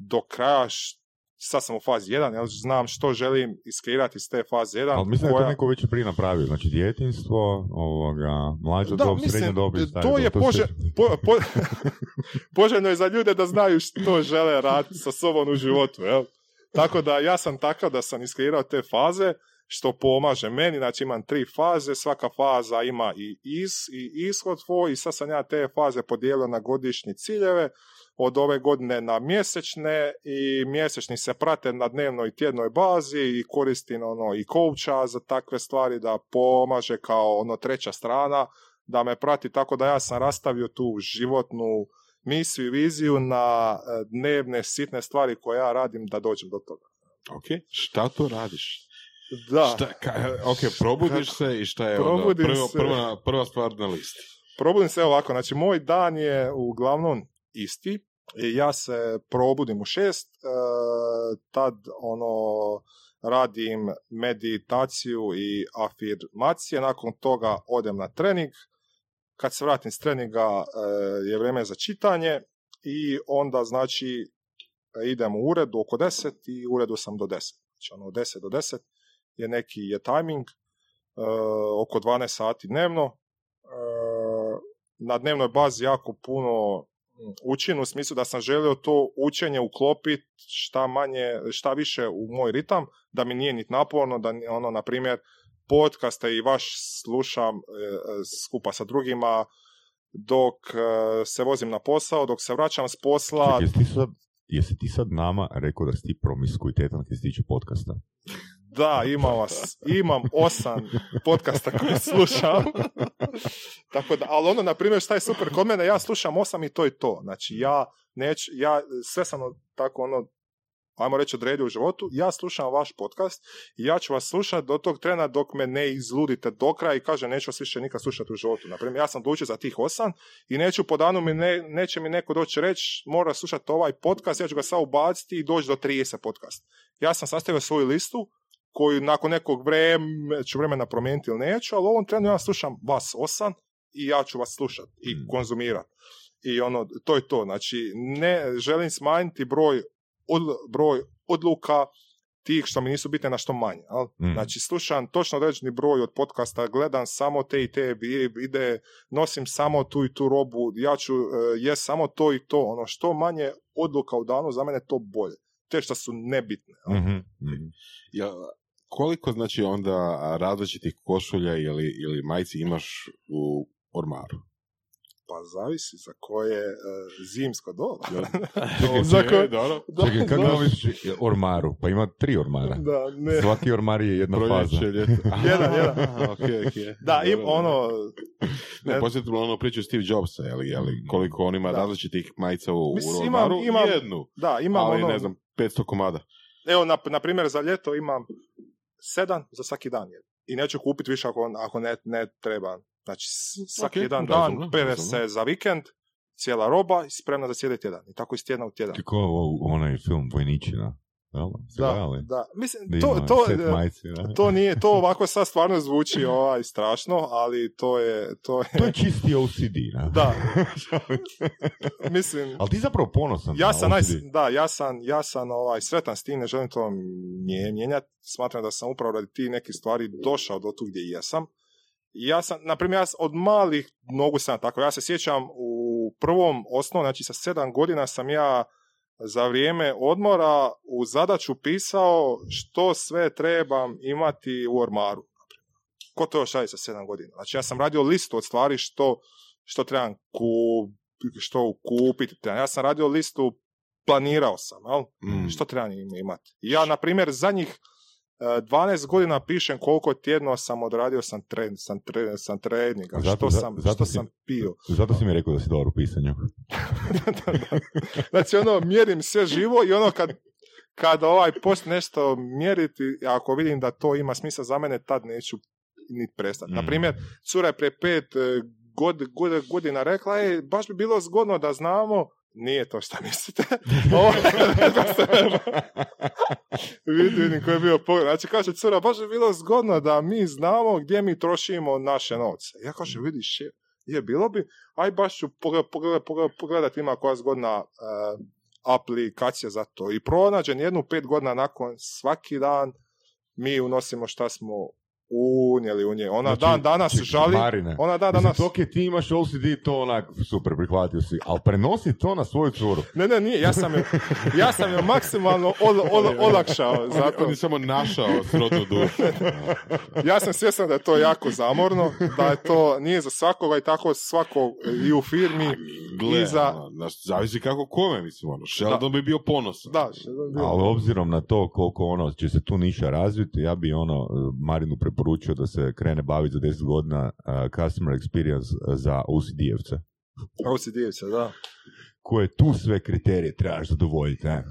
C: do kraja, š- sad sam u fazi 1, jel, znam što želim iskreirati iz te faze 1.
B: Ali mislim da je to neko već prije napravio. Znači, djetinstvo, ovoga, mlađa
C: Da,
B: dob,
C: mislim,
B: srednja dob i
C: to je pože, po, po, poželjno je za ljude da znaju što žele raditi sa sobom u životu, jel? Tako da ja sam takav da sam iskreirao te faze, što pomaže meni, znači imam tri faze, svaka faza ima i, is, i ishod svoj i sad sam ja te faze podijelio na godišnje ciljeve, od ove godine na mjesečne i mjesečni se prate na dnevnoj i tjednoj bazi i koristim ono i coacha za takve stvari da pomaže kao ono treća strana da me prati tako da ja sam rastavio tu životnu misiju i viziju na e, dnevne sitne stvari koje ja radim da dođem do toga.
D: Ok, šta to radiš?
C: Da,
D: Šta, ka, ok, probudiš se i šta je onda
C: Probudim
D: prva,
C: se.
D: prva, prva stvar na listi?
C: probudim se ovako, znači moj dan je uglavnom isti, ja se probudim u šest, e, tad ono radim meditaciju i afirmacije, nakon toga odem na trening, kad se vratim s treninga e, je vrijeme za čitanje i onda znači idem u ured oko 10 i u uredu sam do 10. Znači ono od 10 do 10 je neki je timing, e, oko 12 sati dnevno. Na dnevnoj bazi jako puno učim u smislu da sam želio to učenje uklopiti šta manje, šta više u moj ritam, da mi nije niti naporno, da ono, na primjer, podcaste i vaš slušam e, e, skupa sa drugima dok e, se vozim na posao, dok se vraćam s posla.
B: Čekaj, jesi ti sad, jesi ti sad nama rekao da si ti promiskuitetan kad se tiče podcasta?
C: Da, imam vas, imam osam podcasta koje slušam. Tako da, ali ono, na primjer, šta je super kod mene, ja slušam osam i to je to. Znači, ja neću, ja sve sam tako ono, ajmo reći, odredio u životu, ja slušam vaš podcast i ja ću vas slušati do tog trena dok me ne izludite do kraja i kaže neću vas više nikad slušati u životu. Naprimjer, ja sam odlučio za tih osam i neću po danu mi ne, neće mi neko doći reći mora slušati ovaj podcast, ja ću ga sad ubaciti i doći do 30 podcast. Ja sam sastavio svoju listu koju nakon nekog vremena ću vremena promijeniti ili neću, ali u ovom trenu ja slušam vas osam i ja ću vas slušati i
B: Mm.
C: konzumirati. I ono, to je to. Znači, ne želim smanjiti broj, od, broj odluka tih što mi nisu bitne na što manje. jel?
B: Mm.
C: Znači, slušam točno određeni broj od podcasta, gledam samo te i te ide, nosim samo tu i tu robu, ja ću uh, jest samo to i to. Ono, što manje odluka u danu, za mene je to bolje. Te što su nebitne.
B: Mhm, mhm.
D: Ja, koliko znači onda različitih košulja ili, ili majci imaš u ormaru?
C: Pa zavisi za koje e, zimsko doba.
D: Čekaj,
C: Za koje-
D: dobro.
C: Da,
B: Čekaj, kako
C: da.
B: misliš ormaru? Pa ima tri ormara.
C: Da, ne.
B: Svaki ormar je jedna faza.
D: Proljeće, ljeto. Aha,
C: Jedan, jedan.
D: aha, okej, okej.
C: Da, im ono...
D: Ne, posjetimo ono priču Steve Jobsa, jeli, jeli, koliko on ima
C: Da.
D: različitih majica u,
C: Mislim,
D: u
C: imam-
D: ormaru,
C: imam-
D: jednu,
C: Da, imam
D: ali
C: ono...
D: ne znam, 500 komada.
C: Evo, na, na primjer, za ljeto imam sedam za svaki dan. jedan. I neću kupiti više ako, ako ne, ne treba. Znači, s- svaki
D: Ok,
C: jedan dan pere se za vikend, cijela roba i spremna za cijeli tjedan. I tako iz tjedna u tjedan.
B: Kako onaj film Vojničina. Jel?
C: Da, da. Mislim, to, to, to nije, to ovako sad stvarno zvuči ovaj, strašno, ali to je, to je,
B: To je čisti OCD, ne?
C: da, mislim,
B: Ali ti zapravo ponosan
C: Ja
B: na
C: sam, naj,
B: OCD.
C: da, ja sam, ja sam ovaj, sretan s tim, ne želim to mije- mijenjati. Smatram da sam upravo radi tih nekih stvari došao do tu gdje jesam. I ja sam, na primjer, ja od malih nogu sam tako. Ja se sjećam u prvom osnovu, znači sa sedam godina sam ja za vrijeme odmora u zadaću pisao što sve trebam imati u ormaru. Ko to još radi sa sedam godina? Znači ja sam radio listu od stvari što, što trebam ku, što kupiti. Ja sam radio listu, planirao sam, jel?
D: Mm.
C: Što trebam im- imati? Ja, na primjer, zadnjih 12 godina pišem koliko tjedno sam odradio sam, tren, sam, tre, sam treninga,
B: Zato-
C: što, sam,
B: zato
C: što
B: si-
C: sam pio.
B: Zato si mi rekao da si dobar u pisanju.
C: da, da. Znači, ono, mjerim sve živo i ono kad kad ovaj post nešto mjeriti, ako vidim da to ima smisla za mene, tad neću niti prestati.
B: Mm.
C: Na primjer, cura je pre pet e, god, god- godina rekla, je, baš bi bilo zgodno da znamo, nije to šta mislite. Ovo, vidim, vidim koji je bio pogled. Znači, kaže cura, baš bi bilo zgodno da mi znamo gdje mi trošimo naše novce. Ja kažem, vidiš, je, je bilo bi, aj baš ću pogled, pogled, pogled, ima koja zgodna e, aplikacija za to. I pronađen jednu pet godina nakon svaki dan mi unosimo šta smo unijeli u nje. Ona
B: Znači,
C: dan danas
B: čekaj,
C: žali,
B: Marine,
C: ona dan danas...
B: ok, ti imaš OCD, to onak super prihvatio si, ali prenosi to na svoju curu.
C: Ne, ne, nije, ja sam je, ja sam je maksimalno ol, ol, olakšao, zato
D: on je samo našao srodnu dušu.
C: ja sam svjestan da je to jako zamorno, da je to nije za svakoga i tako svako i u firmi
D: Gle,
C: i za...
D: ono, znaš, zavisi kako kome, mislim, ono, Sheldon bi bio ponosan.
C: Da, je bilo.
B: Ali obzirom na to koliko ono će se tu niša razviti, ja bi ono Marinu preporučio da se krene baviti za 10 godina uh, customer experience za OCD-evce.
C: OCD-evce, da.
B: Koje tu sve kriterije trebaš zadovoljiti, ne?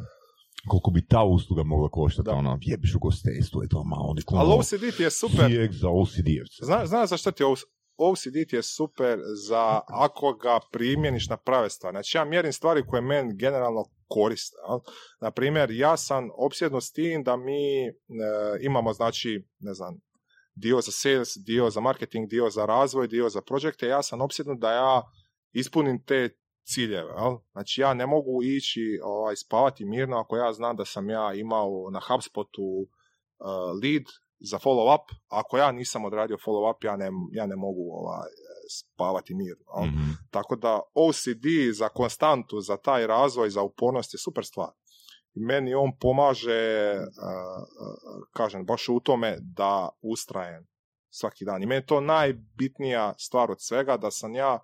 B: Koliko bi ta usluga mogla koštati,
C: Da.
B: ono, jebiš u gostejstvu, je to malo.
C: Ali
B: ono,
C: OCD ti je super,
B: CX za OCD-evce.
C: Zna, znaš zašto ti je OC- OCD ti je super za ako ga primjeniš na prave stvari. Znači ja mjerim stvari koje meni generalno koriste. jel? Na primjer, ja sam opsjednut s tim da mi e, imamo znači, ne znam, dio za sales, dio za marketing, dio za razvoj, dio za projekte. Ja sam opsjednut da ja ispunim te ciljeve. Jel? Znači ja ne mogu ići ovaj, spavati mirno ako ja znam da sam ja imao na HubSpotu uh, lead za follow up, ako ja nisam odradio follow up, ja ne, ja ne mogu ovaj, spavati mirno.
B: Mhm.
C: Tako da OCD za konstantu, za taj razvoj, za upornost je super stvar. I meni on pomaže, kažem, baš u tome da ustrajem svaki dan. I meni je to najbitnija stvar od svega, da sam ja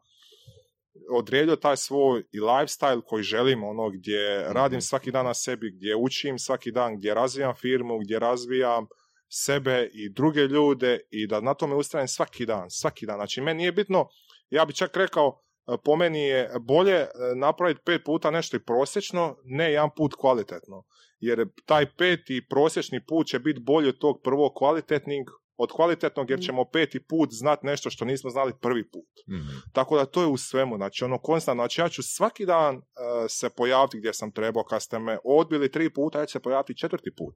C: odredio taj svoj i lifestyle koji želim, ono gdje radim svaki dan na sebi, gdje učim svaki dan, gdje razvijam firmu, gdje razvijam sebe i druge ljude i da na tome ustrajem svaki dan, svaki dan. Znači, meni nije bitno, ja bi čak rekao, po meni je bolje e, napraviti pet puta nešto i prosječno, ne jedan put kvalitetno. Jer taj peti prosječni put će biti bolji od tog prvog kvalitetnog, od kvalitetnog jer ćemo peti put znati nešto što nismo znali prvi put.
B: Mhm.
C: Tako da to je u svemu, znači ono konstantno, znači ja ću svaki dan e, se pojaviti gdje sam trebao, kad ste me odbili tri puta, ja ću se pojaviti četvrti put.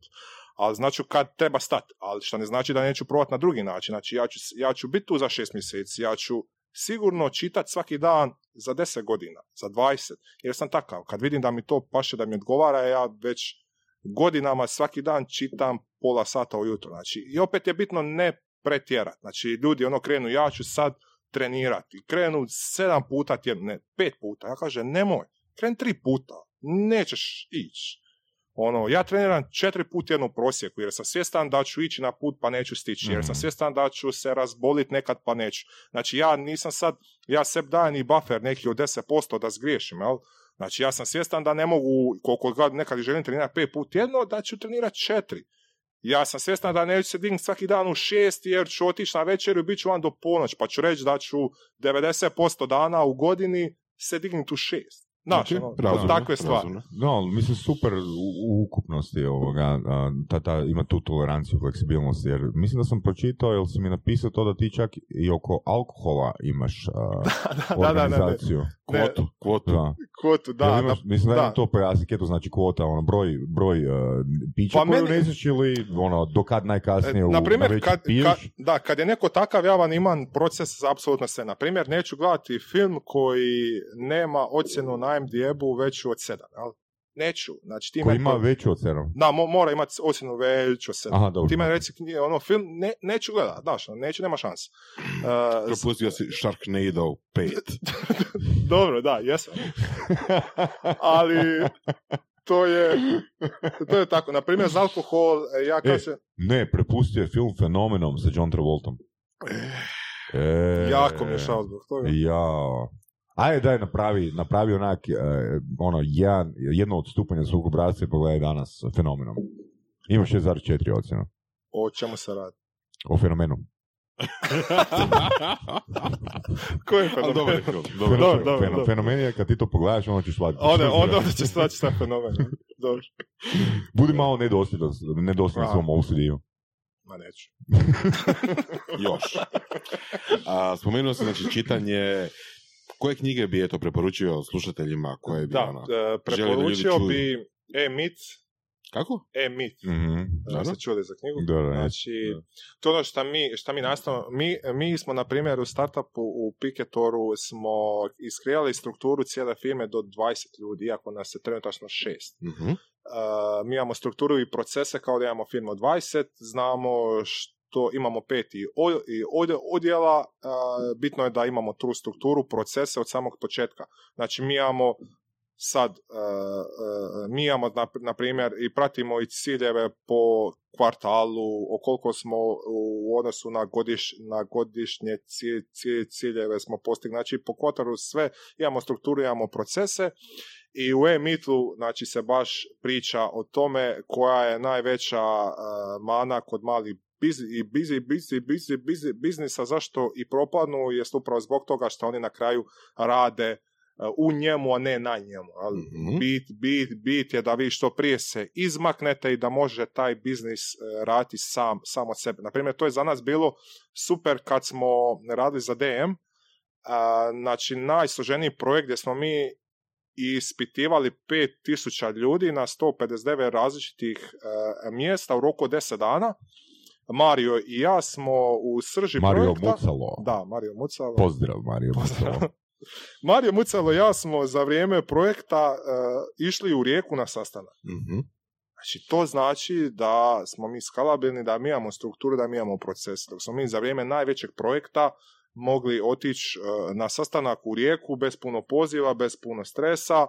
C: Ali znači kad treba stati, ali što ne znači da neću probati na drugi način, znači ja ću, ja ću biti tu za šest mjeseci, ja ću sigurno čitati svaki dan za deset godina, za dvadeset, jer sam takav, kad vidim da mi to paše, da mi odgovara, ja već godinama svaki dan čitam pola sata ujutro, znači i opet je bitno ne pretjerati, znači ljudi ono krenu, ja ću sad trenirati. Krenu sedam puta tjedno, ne, pet puta. Ja kažem, nemoj, kreni tri puta, nećeš ići. Ono, ja treniram četiri puta tjedno u prosjeku, jer sam svjestan da ću ići na put pa neću stići, jer sam
B: Mhm.
C: svjestan da ću se razboliti nekad pa neću. Znači ja nisam sad, ja sebi dajem i buffer neki od 10% da zgriješim, jel? Znači ja sam svjestan da ne mogu, koliko god nekad želim trenirati pet puta tjedno, da ću trenirati četiri. Ja sam svjestan da neću se dignuti svaki dan u šest jer ću otići na večeru i bit ću van do ponoć, pa ću reći da ću 90% dana u godini se dignuti u šest. Znaš,
D: Ok,
C: ono,
D: razumno,
C: takve stvari.
B: No, mislim super u, ukupnosti ovoga, ta, ta, ima tu toleranciju, fleksibilnost, jer mislim da sam pročitao, jer si mi napisao to da ti čak i oko alkohola imaš a,
C: da, da, da, ne.
B: organizaciju.
C: Ne.
D: Kvotu, kvotu.
B: Da.
C: Kvotu, da, da,
B: imaš, mislim da,
C: da.
B: imam to pojasniti, to znači kvota, ono, broj, broj uh, pića
C: Pa
B: koju
C: meni-
B: ili ono, do kad najkasnije u,
C: na kad,
B: piješ.
C: kad, da, kad je neko takav, ja vam imam proces apsolutno sve. Na primjer, neću gledati film koji nema ocjenu na MDB-u veću od 7, jel? Neću. Znači, ti
B: ima
C: to-
B: veću od sedam.
C: Da, mo- mora imati ocjenu veću od 7.
B: Aha, dobro.
C: Ti meni reci, knji- ono, film, ne, neću gledat, znaš, ono, neću, nema šanse. Uh,
D: Propustio si Sharknado 5.
C: dobro, da, jesam. Ali, to je, to je tako. Na primjer, za alkohol, e, ja kažem,
B: Ne, prepustio je film Fenomenom sa John Travoltom. E,
C: jako mi je šao zbog toga.
B: Ja. Ajde, daj, napravi, napravi onak, e, ono, jedan, jedno odstupanje svog obrazca i pogledaj danas Fenomenom. Ima 6,4 ocjena.
C: O čemu se radi?
B: O fenomenu.
C: Koji je fenomen?
D: dobar je film.
B: Feno-
D: Dobar je
C: dobro,
D: film.
C: dobro,
B: feno-
C: dobro.
B: Fenomen je kad ti to pogledaš, onda ćeš shvatiti.
C: Onda, onda, onda će stvaći šta je fenomen. Dobro.
B: Budi malo nedosljedan, nedosljedan svom OCD-u.
C: Ma neću.
D: Još. A, spomenuo sam, znači, čitanje... Koje knjige bi eto preporučio slušateljima koje bi
C: Da,
D: ono...
C: e,
D: da
C: preporučio
D: čuju.
C: bi E-Mit.
D: Kako?
C: E-Mit.
B: Mhm.
C: Da
D: Dobro.
C: ste čuli za knjigu?
B: Da, da,
C: Znači, to je ono što mi, šta mi nastavno, mi, mi smo na primjer u startupu u Piketoru smo iskreirali strukturu cijele firme do 20 ljudi, iako nas je trenutačno šest.
D: Mhm.
C: Uh, mi imamo strukturu i procese kao da imamo firmu od 20, znamo što imamo pet i odjela, bitno je da imamo tu strukturu, procese od samog početka. Znači mi imamo sad, mi imamo na, primjer i pratimo i ciljeve po kvartalu, o koliko smo u odnosu na, godiš, na godišnje ci- ci- ciljeve smo postigli. Znači po kvartalu sve imamo strukturu, imamo procese i u e-mitlu znači, se baš priča o tome koja je najveća mana kod malih i biznisa, zašto i propadnu, jest upravo zbog toga što oni na kraju rade uh, u njemu, a ne na njemu. Ali
D: Mhm.
C: bit, bit, bit je da vi što prije se izmaknete i da može taj biznis uh, raditi sam, sam od sebe. Naprimjer, to je za nas bilo super kad smo radili za DM, a, znači najsloženiji projekt gdje smo mi ispitivali 5000 ljudi na 159 različitih e, mjesta u roku od 10 dana. Mario i ja smo u srži
B: Mario
C: projekta...
B: Mucalo.
C: Da, Mario Mucalo.
B: Pozdrav, Mario Mucalo.
C: Mario Mucalo i ja smo za vrijeme projekta e, išli u rijeku na sastanak.
D: Mhm.
C: Znači, to znači da smo mi skalabilni, da mi imamo strukturu, da mi imamo proces. Dok smo mi za vrijeme najvećeg projekta mogli otići e, na sastanak u rijeku bez puno poziva, bez puno stresa,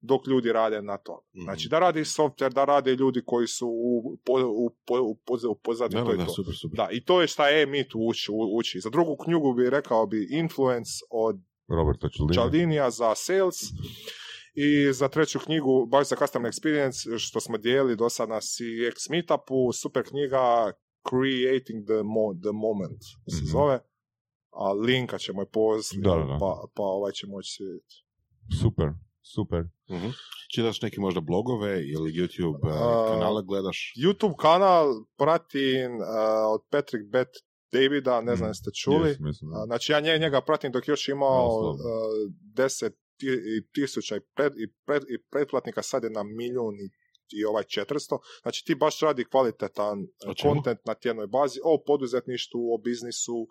C: dok ljudi rade na to.
D: Mhm.
C: Znači, da radi software, da rade ljudi koji su u, po, u, u, u pozadini,
D: Da,
C: to
D: da,
C: je to.
D: super, super.
C: Da, i to je šta je mit uči, uči. Za drugu knjigu bi rekao bi Influence od
B: Cialdini.
C: Cialdinija za sales i za treću knjigu baš za customer experience što smo dijelili do sad na CX meetupu, super knjiga Creating the, mo- the Moment se
B: Mhm.
C: zove, a linka ćemo je poslati,
B: Da, da, da.
C: pa, pa ovaj će moći vidjeti.
B: Super, super.
D: Mhm. Čitaš neki možda blogove ili YouTube uh, kanale gledaš?
C: YouTube kanal pratim uh, od Patrick Bet Davida, ne znam
B: Mm,
C: jeste čuli.
B: Yes, mislim, da.
C: Znači ja nje- njega pratim dok još imao uh, deset tisuća i, pred, i, pred, i pretplatnika, sad je na milijun i, i ovaj 400. Znači ti baš radi kvalitetan
D: O čemu?
C: kontent na tjednoj bazi o poduzetništvu, o biznisu, uh,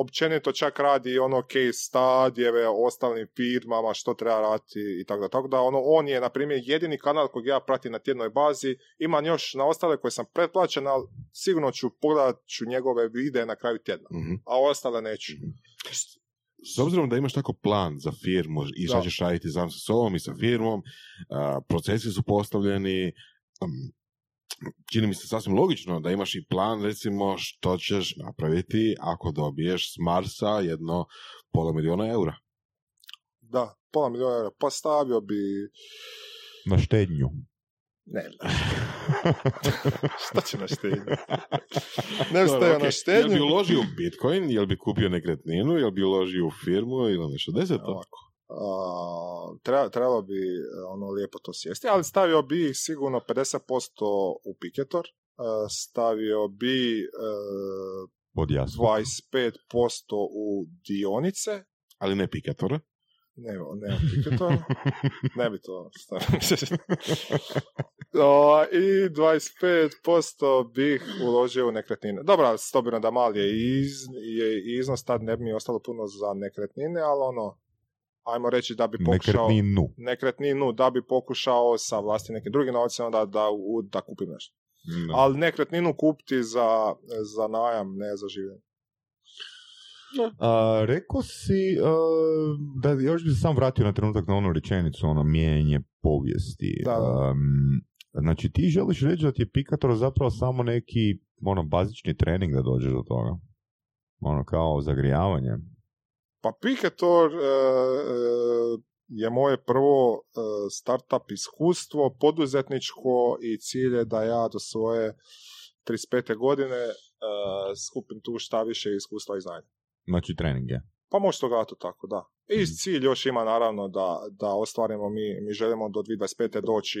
C: općenito čak radi ono case stadijeve o ostalim firmama, što treba raditi i tako da. Tako da ono, on je, na primjer, jedini kanal kojeg ja pratim na tjednoj bazi. Imam još na ostale koje sam pretplaćen, ali sigurno ću pogledat ću njegove videe na kraju tjedna
D: Mhm.
C: a ostale neću.
D: S obzirom da imaš tako plan za firmu i šta
C: Da.
D: ćeš raditi sam sa sobom i sa firmom, a, procesi su postavljeni, um, čini mi se sasvim logično da imaš i plan recimo što ćeš napraviti ako dobiješ s Marsa jedno pola milijuna eura.
C: Da, pola milijuna eura. Pa stavio bi...
B: Na štednju.
C: Ne, šta će na štednju? ne bi
D: Dobro,
C: stavio
D: ok.
C: na
D: Jel
C: štednju.
D: bi uložio u Bitcoin, jel bi kupio nekretninu, jel bi uložio u firmu ili nešto deseto?
C: Ovako. A, treba, trebalo bi e, ono lijepo to sjesti, ali stavio bi sigurno 50% u Piketor, e, stavio bi e,
B: Od jasno.
C: 25% u dionice,
D: Ali ne pikatore.
C: Ne, ne Piketor, ne bi to stavio. O, I 25% bih uložio u nekretnine. Dobro, s obzirom da mali je, iz, je iznos, tad ne bi mi ostalo puno za nekretnine, ali ono, ajmo reći da bi pokušao
B: Nekretninu.
C: nekretninu, da bi pokušao sa vlasti nekim drugim novcima da, da, da kupim nešto.
B: Da.
C: Ali nekretninu kupiti za, za najam, ne za življenje.
B: A, rekao si a, da još bi se sam vratio na trenutak na onu rečenicu, ono mijenjanje povijesti.
C: Da.
B: Am, znači ti želiš reći da ti je Pikator zapravo samo neki ono bazični trening da dođeš do toga? Ono kao zagrijavanje.
C: Pa Piketor e, e, je moje prvo e, startup iskustvo, poduzetničko i cilj je da ja do svoje 35. godine e, skupim tu šta više iskustva i znanja.
B: Znači trening je.
C: Pa može to gledati tako, da. I
B: Mhm.
C: cilj još ima naravno da, da ostvarimo, mi, mi želimo do 2025. doći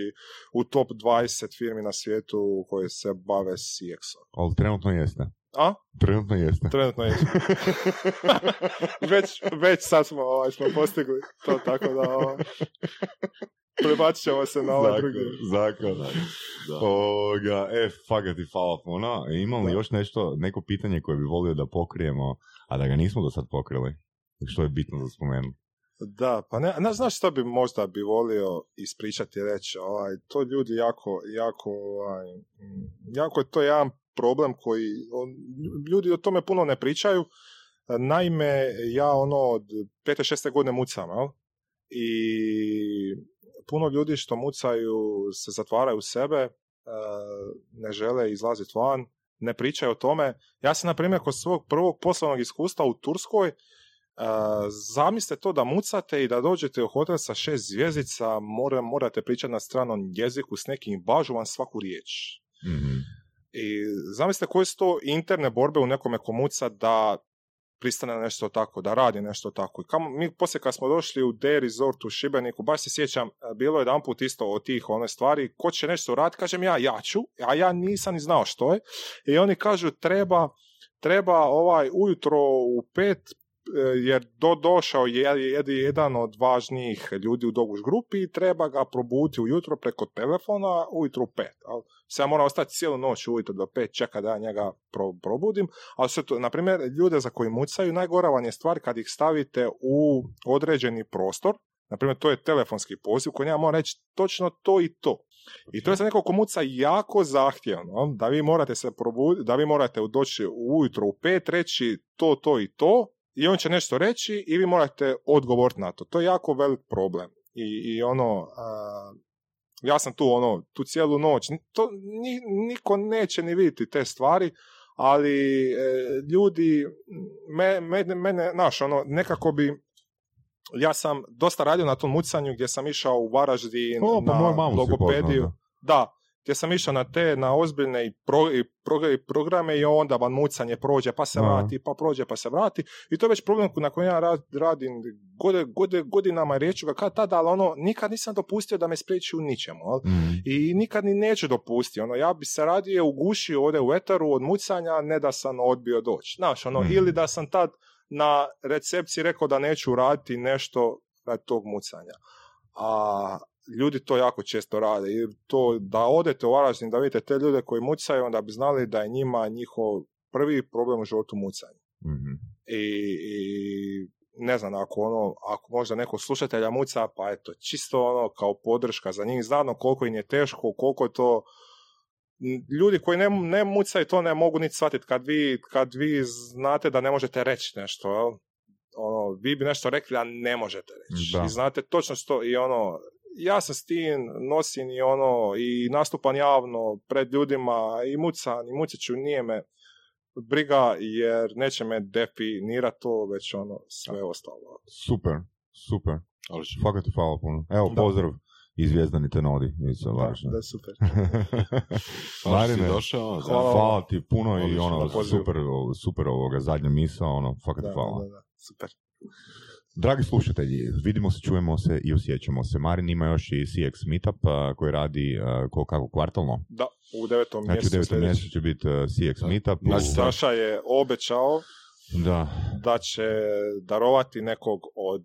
C: u top 20 firmi na svijetu koje se bave CX-om.
B: Ali trenutno jeste.
C: A?
B: Trenutno jeste.
C: Trenutno je. već, već sad smo, ovaj, smo postigli to tako da ovaj, prebacit ćemo se na ovaj
B: Zakon,
C: drugi.
B: zakon.
D: Da.
B: Ovoga, e, fakat ti hvala puno. E, Imam li
C: Da.
B: još nešto, neko pitanje koje bi volio da pokrijemo, a da ga nismo do sad pokrili? Što je bitno da spomenuti?
C: Da, pa ne, ne znaš što bi možda bi volio ispričati i reći, ovaj, to ljudi jako, jako, ovaj, jako je to jedan problem koji, on, ljudi o tome puno ne pričaju, naime, ja ono od pete, šeste godine mucam, jel? I puno ljudi što mucaju se zatvaraju u sebe, e, ne žele izlaziti van, ne pričaju o tome. Ja sam, na primjer, kod svog prvog poslovnog iskustva u Turskoj, Uh, zamislite to da mucate i da dođete u hotel sa šest zvjezdica, mora, morate pričati na stranom jeziku s nekim, bažu vam svaku riječ.
B: Mhm.
C: I zamislite koje su to interne borbe u nekome ko muca da pristane nešto tako, da radi nešto tako. I kamo, mi poslije kad smo došli u D Resort u Šibeniku, baš se sjećam, bilo je jedan put isto od tih one stvari, ko će nešto raditi, kažem ja, ja ću, a ja nisam ni znao što je. I oni kažu treba, treba ovaj ujutro u pet e, jer do, došao je jed- jedan od važnijih ljudi u Doguš grupi i treba ga probuditi ujutro preko telefona ujutro u pet. Se ja moram ostati cijelu noć ujutro do pet čeka da ja njega pro, probudim, ali sve to, na primjer, ljude za koji mucaju, najgora vam je stvar kad ih stavite u određeni prostor, na primjer, to je telefonski poziv koji ja moram reći točno to i to. I to je za nekog ko muca jako zahtjevno, da vi morate se probuditi, da vi morate doći ujutro u pet, reći to, to i to, i on će nešto reći i vi morate odgovoriti na to. To je jako velik problem. I, i ono, a, ja sam tu ono, tu cijelu noć, to ni, niko neće ni vidjeti te stvari, ali e, ljudi, me, mene, mene, znaš, ono, nekako bi, ja sam dosta radio na tom mucanju gdje sam išao u Varaždin
B: O, pa
C: na
B: mamu
C: logopediju. Da, gdje sam išao na te, na ozbiljne i, pro, i pro- i programe i onda vam mucanje prođe, pa se vrati, pa prođe, pa se vrati. I to je već problem na kojem ja ra- radim gode, gode, godinama i reću ga kad tada, ali ono, nikad nisam dopustio da me spriječi u ničemu.
B: Mhm.
C: I nikad ni neću dopustiti. Ono, ja bi se radije ugušio ovdje u etaru od mucanja, ne da sam odbio doći. Znaš, ono,
B: Mhm.
C: ili da sam tad na recepciji rekao da neću raditi nešto radi tog mucanja. A ljudi to jako često rade. I to da odete u Varaždin da vidite te ljude koji mucaju, onda bi znali da je njima njihov prvi problem u životu mucanje.
B: Mhm.
C: I, i ne znam, ako ono, ako možda neko slušatelja muca, pa eto, čisto ono kao podrška za njih, znano koliko im je teško, koliko je to ljudi koji ne, ne mucaju to ne mogu niti shvatiti kad vi, kad vi znate da ne možete reći nešto, jel? ono, vi bi nešto rekli, a ne možete reći.
B: Da.
C: I znate točno što, i ono, ja se s tim nosim i ono, i nastupam javno pred ljudima, i mucam, i mucat ću, nije me briga, jer neće me definirati to, već ono, sve ostalo.
B: Super, super.
D: Ali
B: Fakat ti hvala puno. Evo,
C: Da.
B: pozdrav iz Zvjezdani Tenodi. Iz
C: Da, da super.
D: Hvala si
B: Marine,
D: došao. za-
C: Hvala.
B: hvala ti puno i
D: Odlično,
B: ono, super, super ovoga zadnja misa, ono, fakat
C: Da,
B: hvala.
C: da, da, super.
B: Dragi slušatelji, vidimo se, čujemo se i osjećamo se. Marin ima još i CX Meetup koji radi ko, kako kvartalno.
C: Da, u devetom
B: Znači u
C: mjesecu
B: devetom mjesecu će biti CX
D: Da.
B: Meetup.
D: Znači,
B: u-
C: Saša je obećao
B: Da,
C: da će darovati nekog od,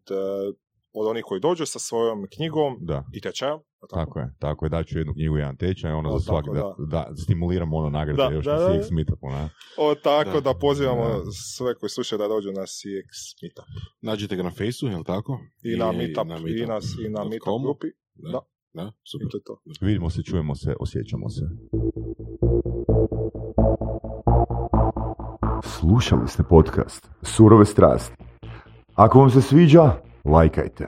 C: od onih koji dođu sa svojom knjigom
B: da.
C: i tečajom. Je li
B: Tako je, tako je, daću jednu knjigu, jedan tečaj, ono
C: O,
B: za svaki,
C: tako,
B: da, da, stimuliramo ono nagrade
C: Da,
B: još
C: da,
B: na
C: da.
B: CX Meetupu, ne?
C: O, tako
D: Da.
C: da, pozivamo
B: Da.
C: sve koji slušaju da dođu na CX Meetup.
D: Nađite ga na Faceu, je li tako?
C: I, na Meetup, i na, i na
D: dot
C: Meetup
D: com.
C: grupi.
D: Da.
C: Da.
D: Da, super.
C: I to je to.
B: Vidimo se, čujemo se, osjećamo se.
E: Slušali ste podcast Surove strasti. Ako vam se sviđa, lajkajte.